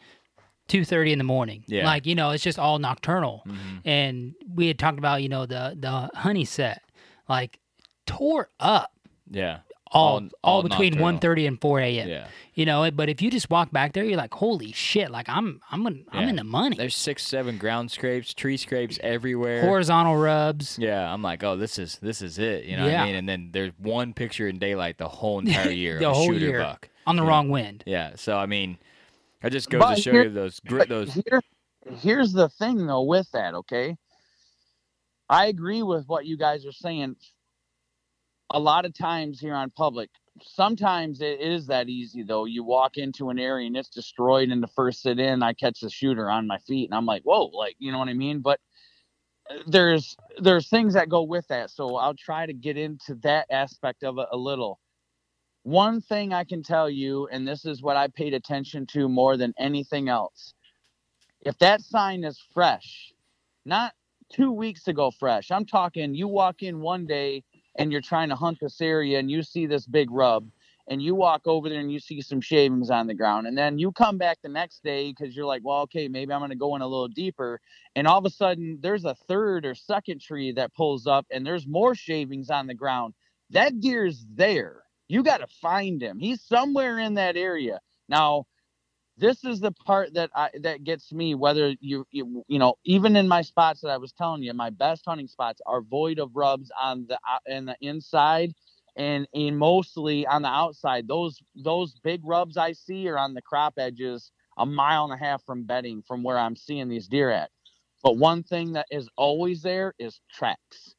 Two thirty in the morning. Yeah. Like you know, it's just all nocturnal. Mhm. And we had talked about you know the the honey set, like tore up Yeah, all All- all, all between nocturnal. one thirty and four a.m. yeah. You know, but if you just walk back there, you're like, holy shit! Like I'm I'm gonna, I'm in the money. There's six, seven ground scrapes, tree scrapes everywhere. Horizontal rubs. Yeah, I'm like, oh, this is this is it. You know what I mean? And then there's one picture in daylight the whole <laughs> entire year The of whole shooter year. buck. on the Yeah. wrong wind. Yeah. So I mean, it just goes But to show here- you those gr- But those. here, here's the thing though with that, okay? I agree with what you guys are saying. A lot of times here on public, sometimes it is that easy though. You walk into an area and it's destroyed, and the first sit in, I catch the shooter on my feet, and I'm like, whoa, like you know what I mean? But uh, there's there's things that go with that, so I'll try to get into that aspect of it a little. One thing I can tell you, and this is what I paid attention to more than anything else if that sign is fresh, not two weeks ago fresh, I'm talking you walk in one day and you're trying to hunt this area and you see this big rub and you walk over there and you see some shavings on the ground and then you come back the next day because you're like well okay maybe i'm going to go in a little deeper. And all of a sudden there's a third or second tree that pulls up and there's more shavings on the ground. That deer's there. You got to find him. He's somewhere in that area. Now this is the part that I that gets me. Whether you you you know even in my spots that I was telling you, my best hunting spots are void of rubs on the uh, out and the inside, and and mostly on the outside. Those those big rubs I see are on the crop edges, a mile and a half from bedding from where I'm seeing these deer at. But one thing that is always there is tracks,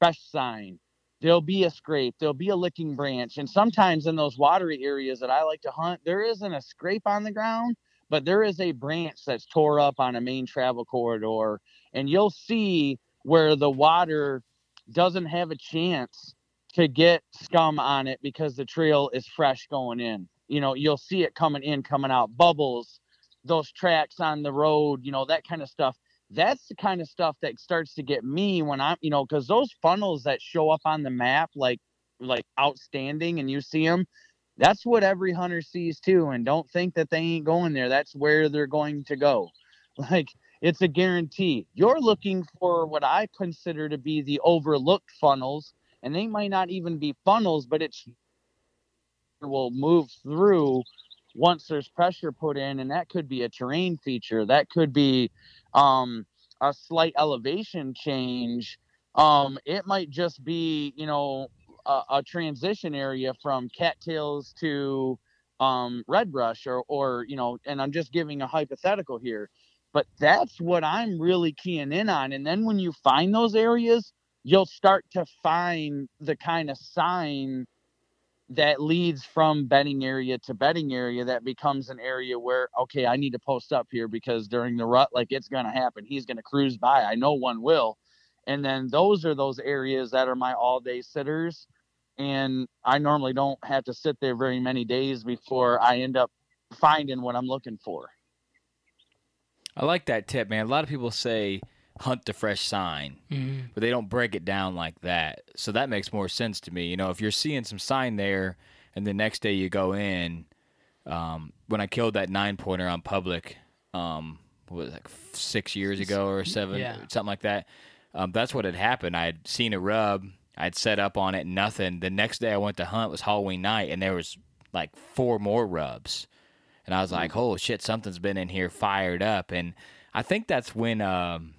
fresh sign. There'll be a scrape, there'll be a licking branch, and sometimes in those watery areas that I like to hunt, there isn't a scrape on the ground, but there is a branch that's tore up on a main travel corridor, and you'll see where the water doesn't have a chance to get scum on it because the trail is fresh going in. You know, you'll see it coming in, coming out, bubbles, those tracks on the road, you know, that kind of stuff that's the kind of stuff that starts to get me when I'm, you know, because those funnels that show up on the map, like, like outstanding, and you see them, that's what every hunter sees too. And don't think that they ain't going there. That's where they're going to go. <laughs> Like, it's a guarantee. You're looking for what I consider to be the overlooked funnels, and they might not even be funnels, but it's will move through once there's pressure put in, and that could be a terrain feature. That could be um, a slight elevation change. Um, it might just be, you know, a, a transition area from cattails to um, red brush or, or, you know, and I'm just giving a hypothetical here, but that's what I'm really keying in on. And then when you find those areas, you'll start to find the kind of sign that leads from bedding area to bedding area that becomes an area where okay i need to post up here because during the rut like it's going to happen. He's going to cruise by. I know one will. And then those are those areas that are my all day sitters and i normally don't have to sit there very many days before i end up finding what i'm looking for. I like that tip, man. A lot of people say hunt the fresh sign, Mhm. but they don't break it down like that. So that makes more sense to me. You know, if you're seeing some sign there, and the next day you go in, um, when I killed that nine pointer on public, um, what was it, like six years ago or seven, Yeah. something like that. Um, that's what had happened. I had seen a rub. I'd set up on it, nothing. The next day I went to hunt was Halloween night, and there was like four more rubs, and I was like, "Holy shit, something's been in here fired up." And I think that's when um,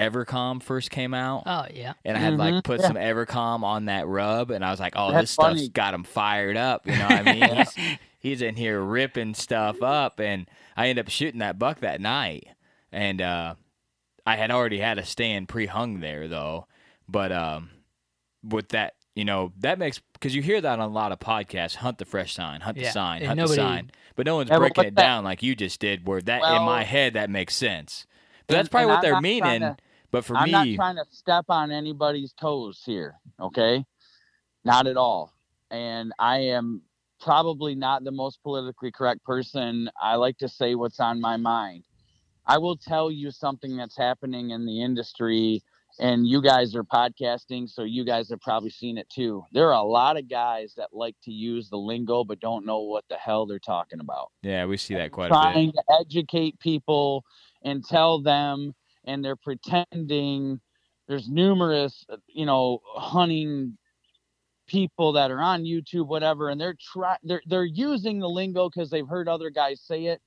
Evercom first came out Oh yeah. and I had like Mhm, put yeah. some Evercom on that rub, and I was like, "Oh, That's this stuff's funny. got him fired up." You know what I mean? <laughs> he's, he's in here ripping stuff up, and I ended up shooting that buck that night, and uh, I had already had a stand pre-hung there though, but um, with that, you know, that makes because you hear that on a lot of podcasts: hunt the fresh sign, hunt Yeah, the sign, and hunt nobody- the sign, but no one's Yeah, breaking what it that- down like you just did. Where that in my head that makes sense, but And- that's probably and what I'm they're not trying meaning. to- but for I'm me, not trying to step on anybody's toes here, okay? Not at all. And I am probably not the most politically correct person. I like to say what's on my mind. I will tell you something that's happening in the industry, and you guys are podcasting, so you guys have probably seen it too. There are a lot of guys that like to use the lingo but don't know what the hell they're talking about. Yeah, we see that quite a Trying to educate people and tell them, and they're pretending. There's numerous, uh, you know, hunting people that are on YouTube, whatever, and they're try they're they're using the lingo because they've heard other guys say it,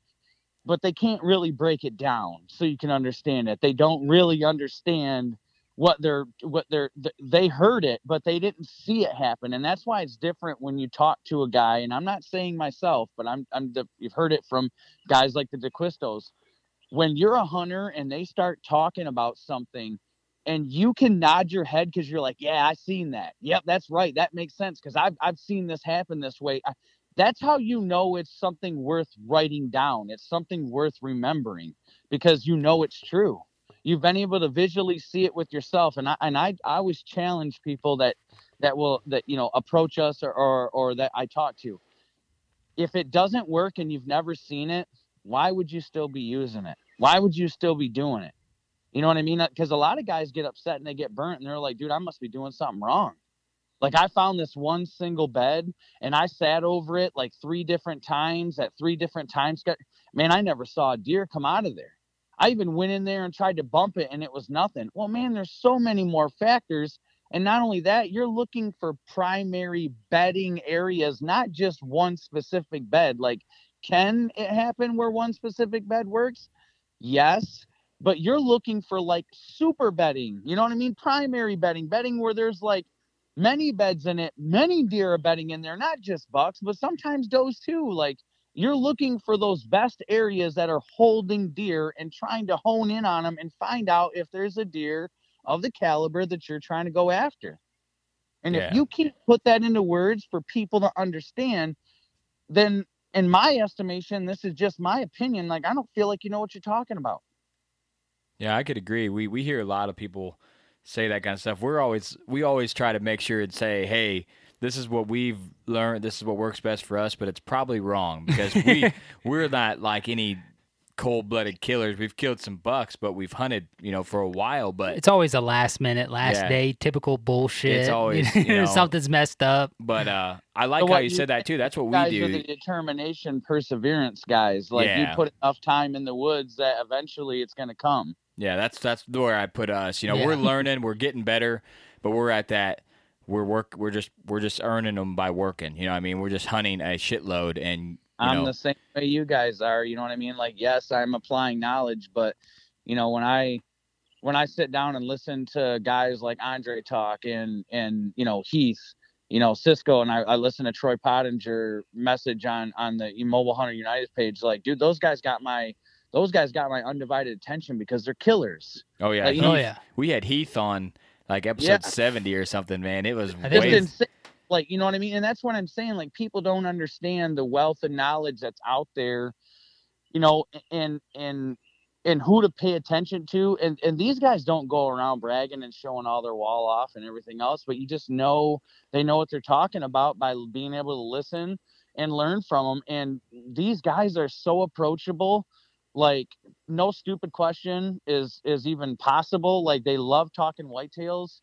but they can't really break it down so you can understand it. They don't really understand what they're what they're they heard it, but they didn't see it happen, and that's why it's different when you talk to a guy. And I'm not saying myself, but I'm I'm the, you've heard it from guys like the D'Acquistos. When you're a hunter and they start talking about something and you can nod your head because you're like, yeah, I seen that. Yep, that's right. That makes sense because I've I've seen this happen this way. I, that's how you know it's something worth writing down. It's something worth remembering because you know it's true. You've been able to visually see it with yourself, and I and I, I always challenge people that that will that you know approach us or, or or that I talk to. If it doesn't work and you've never seen it, why would you still be using it? Why would you still be doing it? You know what I mean? Uh, because a lot of guys get upset and they get burnt and they're like, dude, I must be doing something wrong. Like I found this one single bed and I sat over it like three different times at three different times. Man, I never saw a deer come out of there. I even went in there and tried to bump it and it was nothing. Well, man, there's so many more factors. And not only that, you're looking for primary bedding areas, not just one specific bed. Like, can it happen where one specific bed works? Yes but you're looking for like super bedding. You know what I mean? Primary bedding, bedding where there's like many beds in it, many deer are bedding in there, not just bucks, but sometimes does too. Like you're looking for those best areas that are holding deer and trying to hone in on them and find out if there's a deer of the caliber that you're trying to go after. And Yeah. if you can't put that into words for people to understand, then in my estimation, this is just my opinion. Like I don't feel like you know what you're talking about. Yeah, I could agree. We we hear a lot of people say that kind of stuff. We're always we always try to make sure and say, "Hey, this is what we've learned. This is what works best for us." But it's probably wrong because we <laughs> we're not like any cold-blooded killers. We've killed some bucks, but we've hunted, you know, for a while. But It's always a last minute, last Yeah. day, typical bullshit. It's <laughs> always, you know, something's messed up. but uh, I like So how you you said that too. That's what we guys do. are the determination, perseverance guys. Like Yeah. you put enough time in the woods that eventually it's gonna come. Yeah, that's that's where I put us. You know, we're <laughs> learning, we're getting better, but we're at that. We're work. We're just we're just earning them by working. You know, what I mean, we're just hunting a shitload, and you I'm know, the same way you guys are. You know what I mean? Like, yes, I'm applying knowledge, but you know, when I when I sit down and listen to guys like Andre talk and and you know Heath, you know Cisco, and I, I listen to Troy Pottinger message on on the Mobile Hunter United page, like, dude, those guys got my those guys got my undivided attention because they're killers. oh yeah, like, you Heath, know- Oh yeah. we had Heath on like episode Yeah. seventy or something. Man, it was I think just way. Like, you know what I mean? And that's what I'm saying. Like, people don't understand the wealth of knowledge that's out there, you know, and and and who to pay attention to. And and these guys don't go around bragging and showing all their wall off and everything else, but you just know they know what they're talking about by being able to listen and learn from them. And these guys are so approachable. Like, no stupid question is is even possible. Like, they love talking whitetails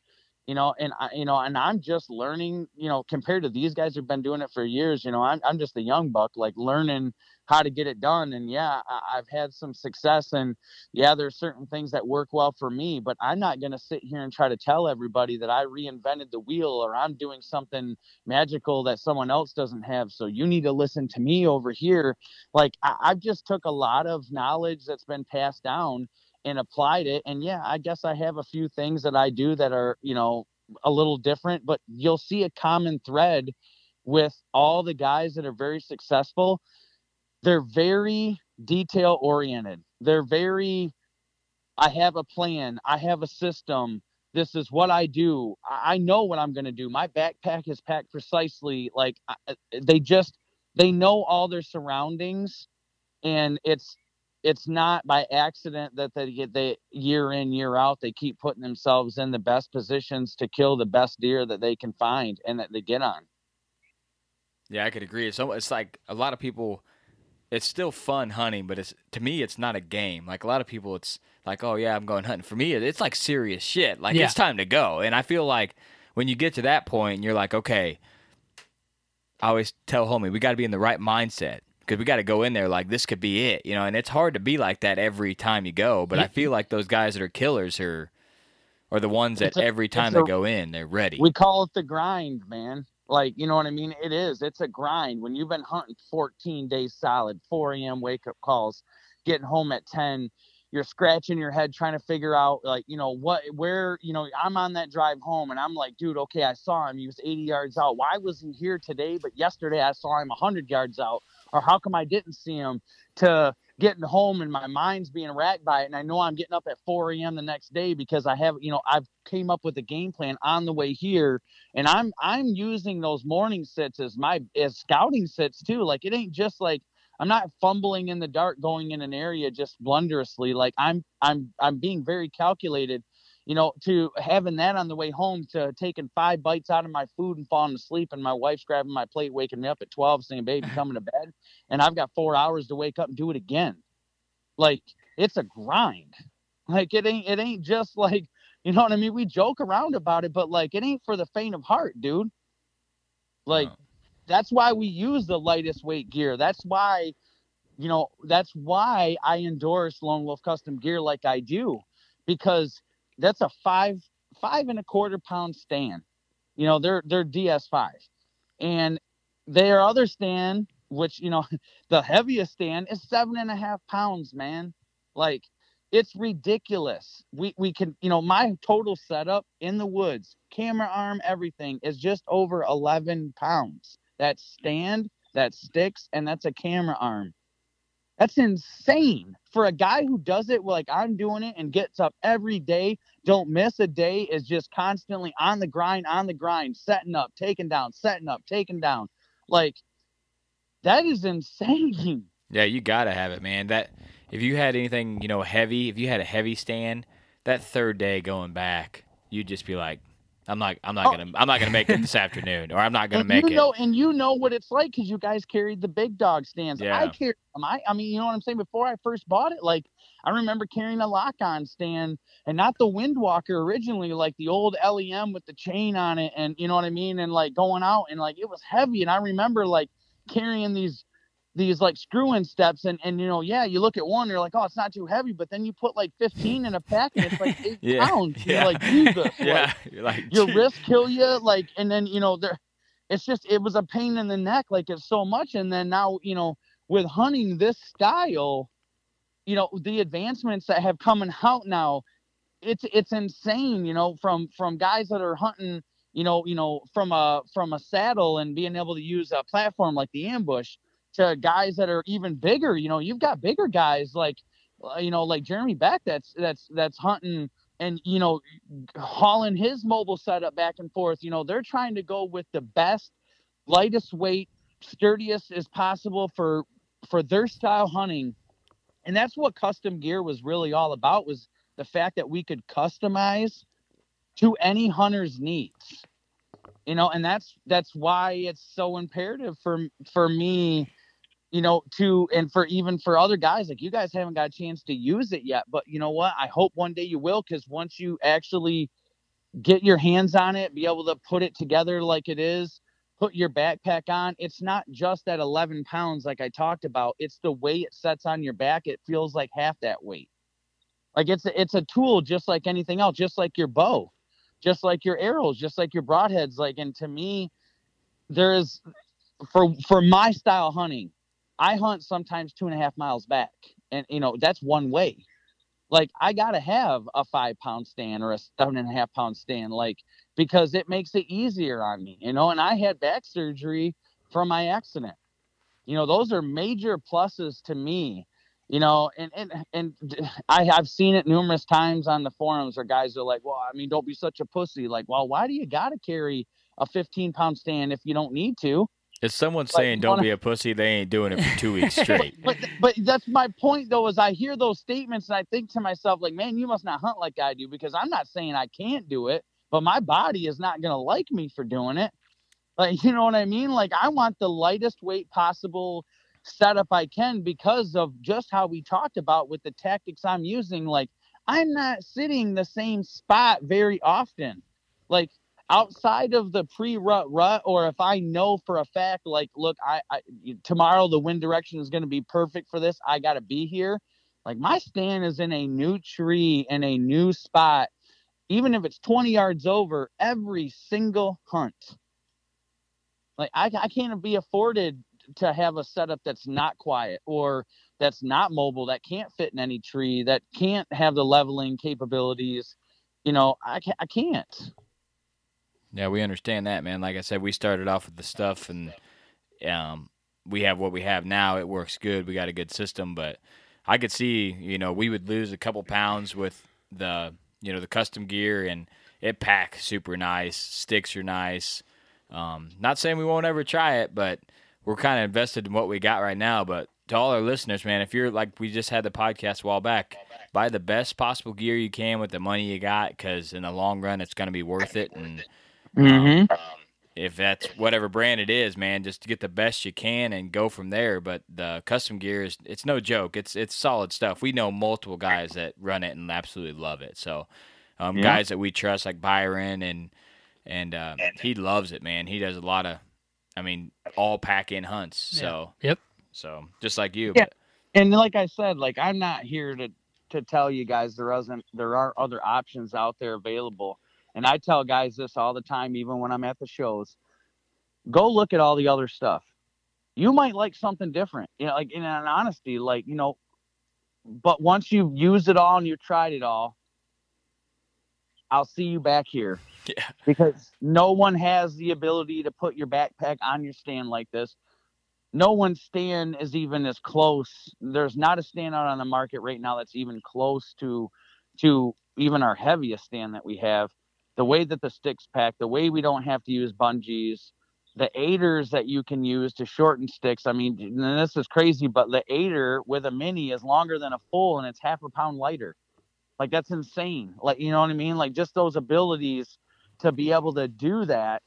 you know and i you know and i'm just learning you know compared to these guys who've been doing it for years you know i'm, I'm just a young buck like learning how to get it done and yeah I, i've had some success and yeah there's certain things that work well for me but i'm not going to sit here and try to tell everybody that i reinvented the wheel or i'm doing something magical that someone else doesn't have so you need to listen to me over here. Like I, i've just took a lot of knowledge that's been passed down and applied it. And yeah, I guess I have a few things that I do that are, you know, a little different, but you'll see a common thread with all the guys that are very successful. They're very detail oriented. They're very, I have a plan, I have a system. This is what I do. I know what I'm going to do. My backpack is packed precisely. Like they just, they know all their surroundings and it's it's not by accident that they get they year in year out they keep putting themselves in the best positions to kill the best deer that they can find and that they get on Yeah, I could agree. It's it's like a lot of people. It's still fun hunting, but it's to me it's not a game. Like a lot of people, it's like, oh yeah, I'm going hunting. For me, it's like serious shit. Like Yeah. it's time to go. And I feel like when you get to that point, you're like, okay. I always tell homie, we got to be in the right mindset because we got to go in there like this could be it, you know. And it's hard to be like that every time you go. But I feel like those guys that are killers are, are the ones that a- every time a- they go in, they're ready. We call it the grind, man. Like, you know what I mean? It is. It's a grind. When you've been hunting 14 days solid, 4 a.m. wake up calls, getting home at 10, you're scratching your head trying to figure out, like, you know, what, where, you know, I'm on that drive home and I'm like, dude, okay, I saw him. He was 80 yards out. Why was he here today? But yesterday I saw him 100 yards out. Or how come I didn't see him? To getting home and my mind's being racked by it. And I know I'm getting up at 4 a.m. the next day because I have, you know, I've came up with a game plan on the way here and i'm i'm using those morning sits as my as scouting sits too like it ain't just like i'm not fumbling in the dark going in an area just blunderously like i'm i'm i'm being very calculated you know to having that on the way home to taking five bites out of my food and falling asleep and my wife's grabbing my plate waking me up at 12 saying baby <laughs> coming to bed and i've got four hours to wake up and do it again like it's a grind like it ain't it ain't just like <laughs> you know what I mean? We joke around about it, but like it ain't for the faint of heart, dude. Like that's why we use the lightest weight gear. That's why, you know, that's why I endorse Lone Wolf Custom Gear like I do, because that's a five five and a quarter pound stand. You know, they're they're DS5, and their other stand, which you know, <laughs> the heaviest stand is seven and a half pounds, man. Like it's ridiculous. We we can, you know, my total setup in the woods, camera arm, everything is just over 11 pounds. That stand, that sticks, and that's a camera arm. That's insane for a guy who does it like I'm doing it and gets up every day, don't miss a day, is just constantly on the grind, on the grind, setting up, taking down, setting up, taking down. Like that is insane. <laughs> Yeah, you gotta have it, man. That if you had anything, you know, heavy, if you had a heavy stand, that third day going back, you'd just be like, I'm not, I'm not Oh. gonna, I'm not gonna make it this afternoon, or I'm not gonna and make you it. know, and you know what it's like because you guys carried the big dog stands. I Yeah. carried them. I, I mean, you know what I'm saying. Before I first bought it, like I remember carrying a lock-on stand and not the Windwalker originally, like the old LEM with the chain on it, and you know what I mean, and like going out and like it was heavy, and I remember like carrying these these like screw-in steps and and you know yeah you look at one you're like oh it's not too heavy but then you put like 15 in a pack and it's like <laughs> eight Yeah, pounds yeah. you're like jesus <laughs> like, yeah, you're like your wrist kill you like and then you know there it's just it was a pain in the neck like it's so much and then now you know with hunting this style you know the advancements that have coming out now it's it's insane you know from from guys that are hunting you know you know from a from a saddle and being able to use a platform like the ambush to guys that are even bigger you know you've got bigger guys like uh, you know like jeremy beck that's that's that's hunting and you know hauling his mobile setup back and forth you know they're trying to go with the best lightest weight sturdiest as possible for for their style hunting. And that's what custom gear was really all about was the fact that we could customize to any hunter's needs. You know and that's that's why it's so imperative for for me you know to and for even for other guys like you guys haven't got a chance to use it yet but you know what? I hope one day you will because once you actually get your hands on it be able to put it together like it is put your backpack on it's not just that 11 pounds like i talked about it's the way it sets on your back it feels like half that weight. Like it's a, it's a tool just like anything else just like your bow just like your arrows just like your broadheads like and to me there is for for my style hunting i hunt sometimes two and a half miles back and you know that's one way. Like i gotta have a five pound stand or a seven and a half pound stand like because it makes it easier on me you know and i had back surgery from my accident. You know those are major pluses to me you know and and and <laughs> i have seen it numerous times on the forums where guys are like well i mean don't be such a pussy. Like well why do you gotta carry a 15 pound stand if you don't need to If someone's Like, saying don't wanna- be a pussy, they ain't doing it for two weeks <laughs> straight. but but that's my point though is i hear those statements and i think to myself like man you must not hunt like i do because i'm not saying i can't do it but my body is not going to like me for doing it Like, <laughs> you know what I mean? Like, I want the lightest weight possible setup I can because of just how we talked about with the tactics I'm using. Like, I'm not sitting the same spot very often. Like, outside of the pre-rut rut, or if I know for a fact, like, look, I, I tomorrow the wind direction is going to be perfect for this. I got to be here. Like, my stand is in a new tree in a new spot, even if it's 20 yards over every single hunt. Like I, I can't be afforded to have a setup that's not quiet or that's not mobile, that can't fit in any tree, that can't have the leveling capabilities. You know, I can't. I can't. Yeah, we understand that, man. Like I said, we started off with the stuff, and um, we have what we have now. It works good. We got a good system, but I could see, you know, we would lose a couple pounds with the, you know, the custom gear, and it packs super nice. Sticks are nice. Um, not saying we won't ever try it, but we're kind of invested in what we got right now. But to all our listeners, man, if you're like we just had the podcast a while back, buy the best possible gear you can with the money you got, because in the long run, it's going to be worth it. And um, mm-hmm. if that's whatever brand it is, man, just get the best you can and go from there. But the custom gear is it's no joke. It's it's solid stuff. We know multiple guys that run it and absolutely love it. So um, yeah. guys that we trust like Byron and and uh, he loves it, man. He does a lot of, I mean, all pack in hunts. So yep. So just like you. Yeah. But. And like I said, like I'm not here to to tell you guys there isn't there are other options out there available. And I tell guys this all the time, even when I'm at the shows. Go look at all the other stuff. You might like something different. You know, like in an honesty, like, you know, but once you've used it all and you've tried it all, I'll see you back here. <laughs> Yeah. Because no one has the ability to put your backpack on your stand like this. No one's stand is even as close. There's not a stand out on the market right now that's even close to to even our heaviest stand that we have. The way that the sticks pack, the way we don't have to use bungees, the aiders that you can use to shorten sticks. I mean, this is crazy, but the aider with a mini is longer than a full and it's half a pound lighter. Like that's insane. Like you know what I mean? Like just those abilities to be able to do that.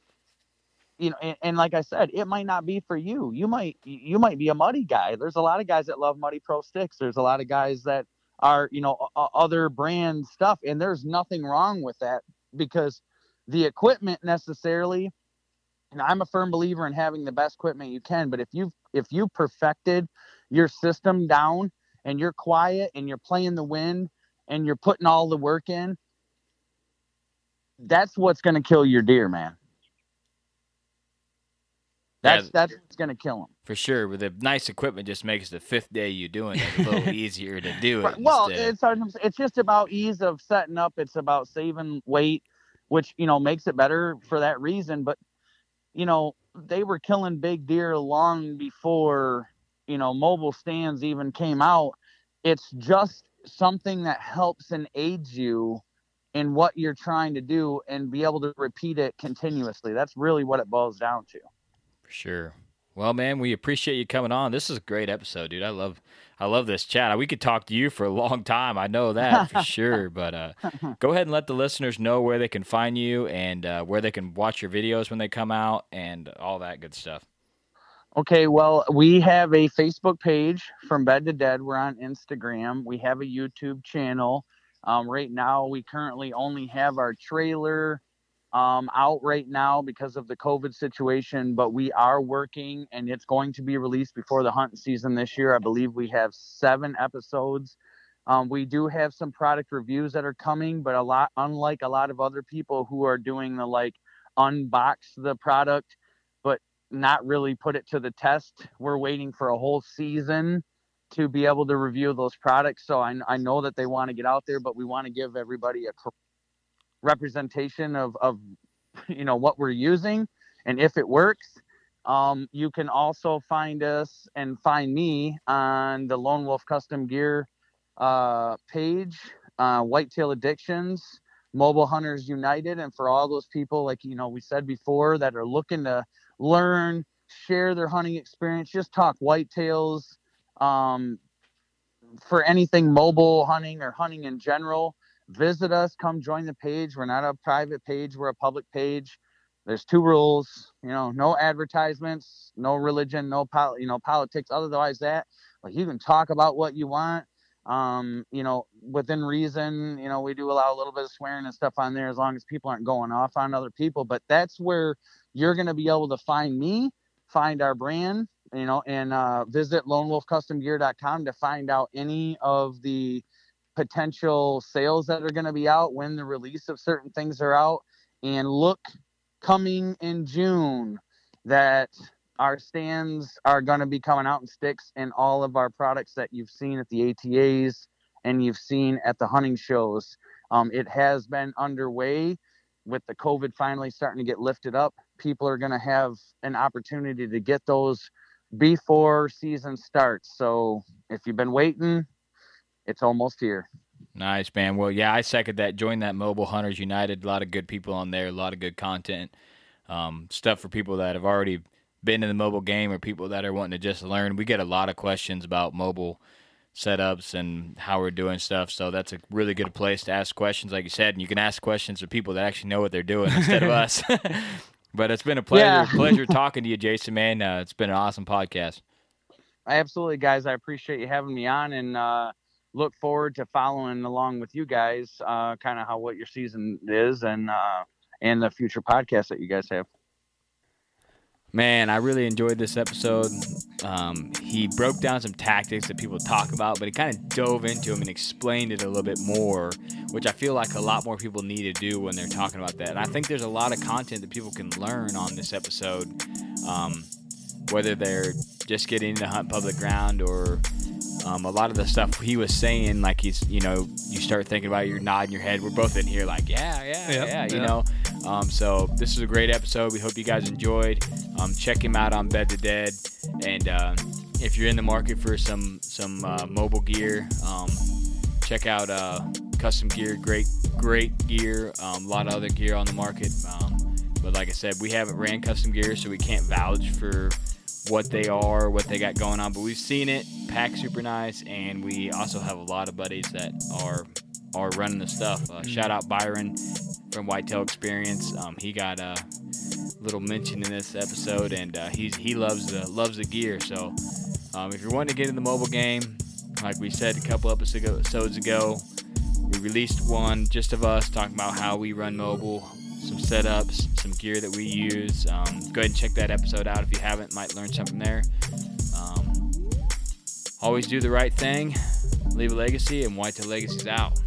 You know, and, and like I said, it might not be for you. You might you might be a muddy guy. There's a lot of guys that love muddy pro sticks. There's a lot of guys that are you know other brand stuff, and there's nothing wrong with that because the equipment necessarily and I'm a firm believer in having the best equipment you can. But if you if you perfected your system down and you're quiet and you're playing the wind and you're putting all the work in, that's what's going to kill your deer, man. That's yeah, that's what's to kill them for sure. But the nice equipment just makes the fifth day you doing it a little <laughs> easier to do it. Well, it's it's just about ease of setting up. It's about saving weight, which you know makes it better for that reason. But you know they were killing big deer long before you know mobile stands even came out. It's just something that helps and aids you in what you're trying to do and be able to repeat it continuously. That's really what it boils down to. For sure. Well, man, we appreciate you coming on. This is a great episode, dude. I love I love this chat. We could talk to you for a long time. I know that for <laughs> sure. But uh, go ahead and let the listeners know where they can find you and uh, where they can watch your videos when they come out and all that good stuff. Okay, well, we have a Facebook page from Bed to Dead. We're on Instagram. We have a YouTube channel. Um, right now, we currently only have our trailer um, out right now because of the COVID situation, but we are working and it's going to be released before the hunting season this year. I believe we have seven episodes. Um, we do have some product reviews that are coming, but a lot, unlike a lot of other people who are doing the like unbox the product but not really put it to the test. We're waiting for a whole season to be able to review those products. So I, I know that they want to get out there, but we want to give everybody a representation of, of you know what we're using and if it works. Um, you can also find us and find me on the Lone Wolf Custom Gear uh, page, uh, Whitetail Addictions, Mobile Hunters United, and for all those people like you know we said before that are looking to learn, share their hunting experience, just talk whitetails. Um, for anything mobile hunting or hunting in general, visit us, come join the page. We're not a private page, we're a public page. there's two rules. You know, no advertisements, no religion, no pol- you know politics. Otherwise, that like you can talk about what you want. Um, you know, within reason. You know, we do allow a little bit of swearing and stuff on there as long as people aren't going off on other people. But that's where you're going to be able to find me, find our brand, you know, and uh, visit lonewolfcustomgear.com to find out any of the potential sales that are going to be out when the release of certain things are out and look coming in June that our stands are going to be coming out in sticks and all of our products that you've seen at the ATAs and you've seen at the hunting shows. Um, it has been underway with the COVID finally starting to get lifted up. People are going to have an opportunity to get those before season starts. So if you've been waiting, it's almost here. Nice, man. Well, yeah, I second that. Join that Mobile Hunters United. A lot of good people on there, a lot of good content, um, stuff for people that have already been in the mobile game or people that are wanting to just learn. We get a lot of questions about mobile setups and how we're doing stuff. So that's a really good place to ask questions, like you said. And you can ask questions of people that actually know what they're doing instead of us. <laughs> <laughs> but it's been a pleasure, Yeah. pleasure <laughs> talking to you, Jason. Man, uh, it's been an awesome podcast. Absolutely, guys. I appreciate you having me on and uh, look forward to following along with you guys, uh, kind of how what your season is and uh, and the future podcasts that you guys have. Man, I really enjoyed this episode. Um, he broke down some tactics that people talk about, but he kind of dove into them and explained it a little bit more, which I feel like a lot more people need to do when they're talking about that. And I think there's a lot of content that people can learn on this episode, um, whether they're just getting into hunt public ground or um, a lot of the stuff he was saying, like he's, you know, you start thinking about it, you're nodding your head. We're both in here like, yeah, yeah, yeah, you know. Um, so this is a great episode. We hope you guys enjoyed. Um, check him out on Bed to Dead, and uh, if you're in the market for some some uh, mobile gear, um, check out uh, Custom Gear. Great, great gear. Um, a lot of other gear on the market. Um, but like I said, we haven't ran Custom Gear, so we can't vouch for what they are, what they got going on. But we've seen it. Pack super nice, and we also have a lot of buddies that are are running the stuff. Uh, shout out Byron from Whitetail Experience. Um, he got a little mention in this episode, and uh, he's he loves the loves the gear. So um, if you're wanting to get in the mobile game, like we said a couple episodes ago, we released one just of us talking about how we run mobile, some setups, some gear that we use. Um, go ahead and check that episode out if you haven't. Might learn something there. Um, always do the right thing, leave a legacy, and Whitetail Legacy's out.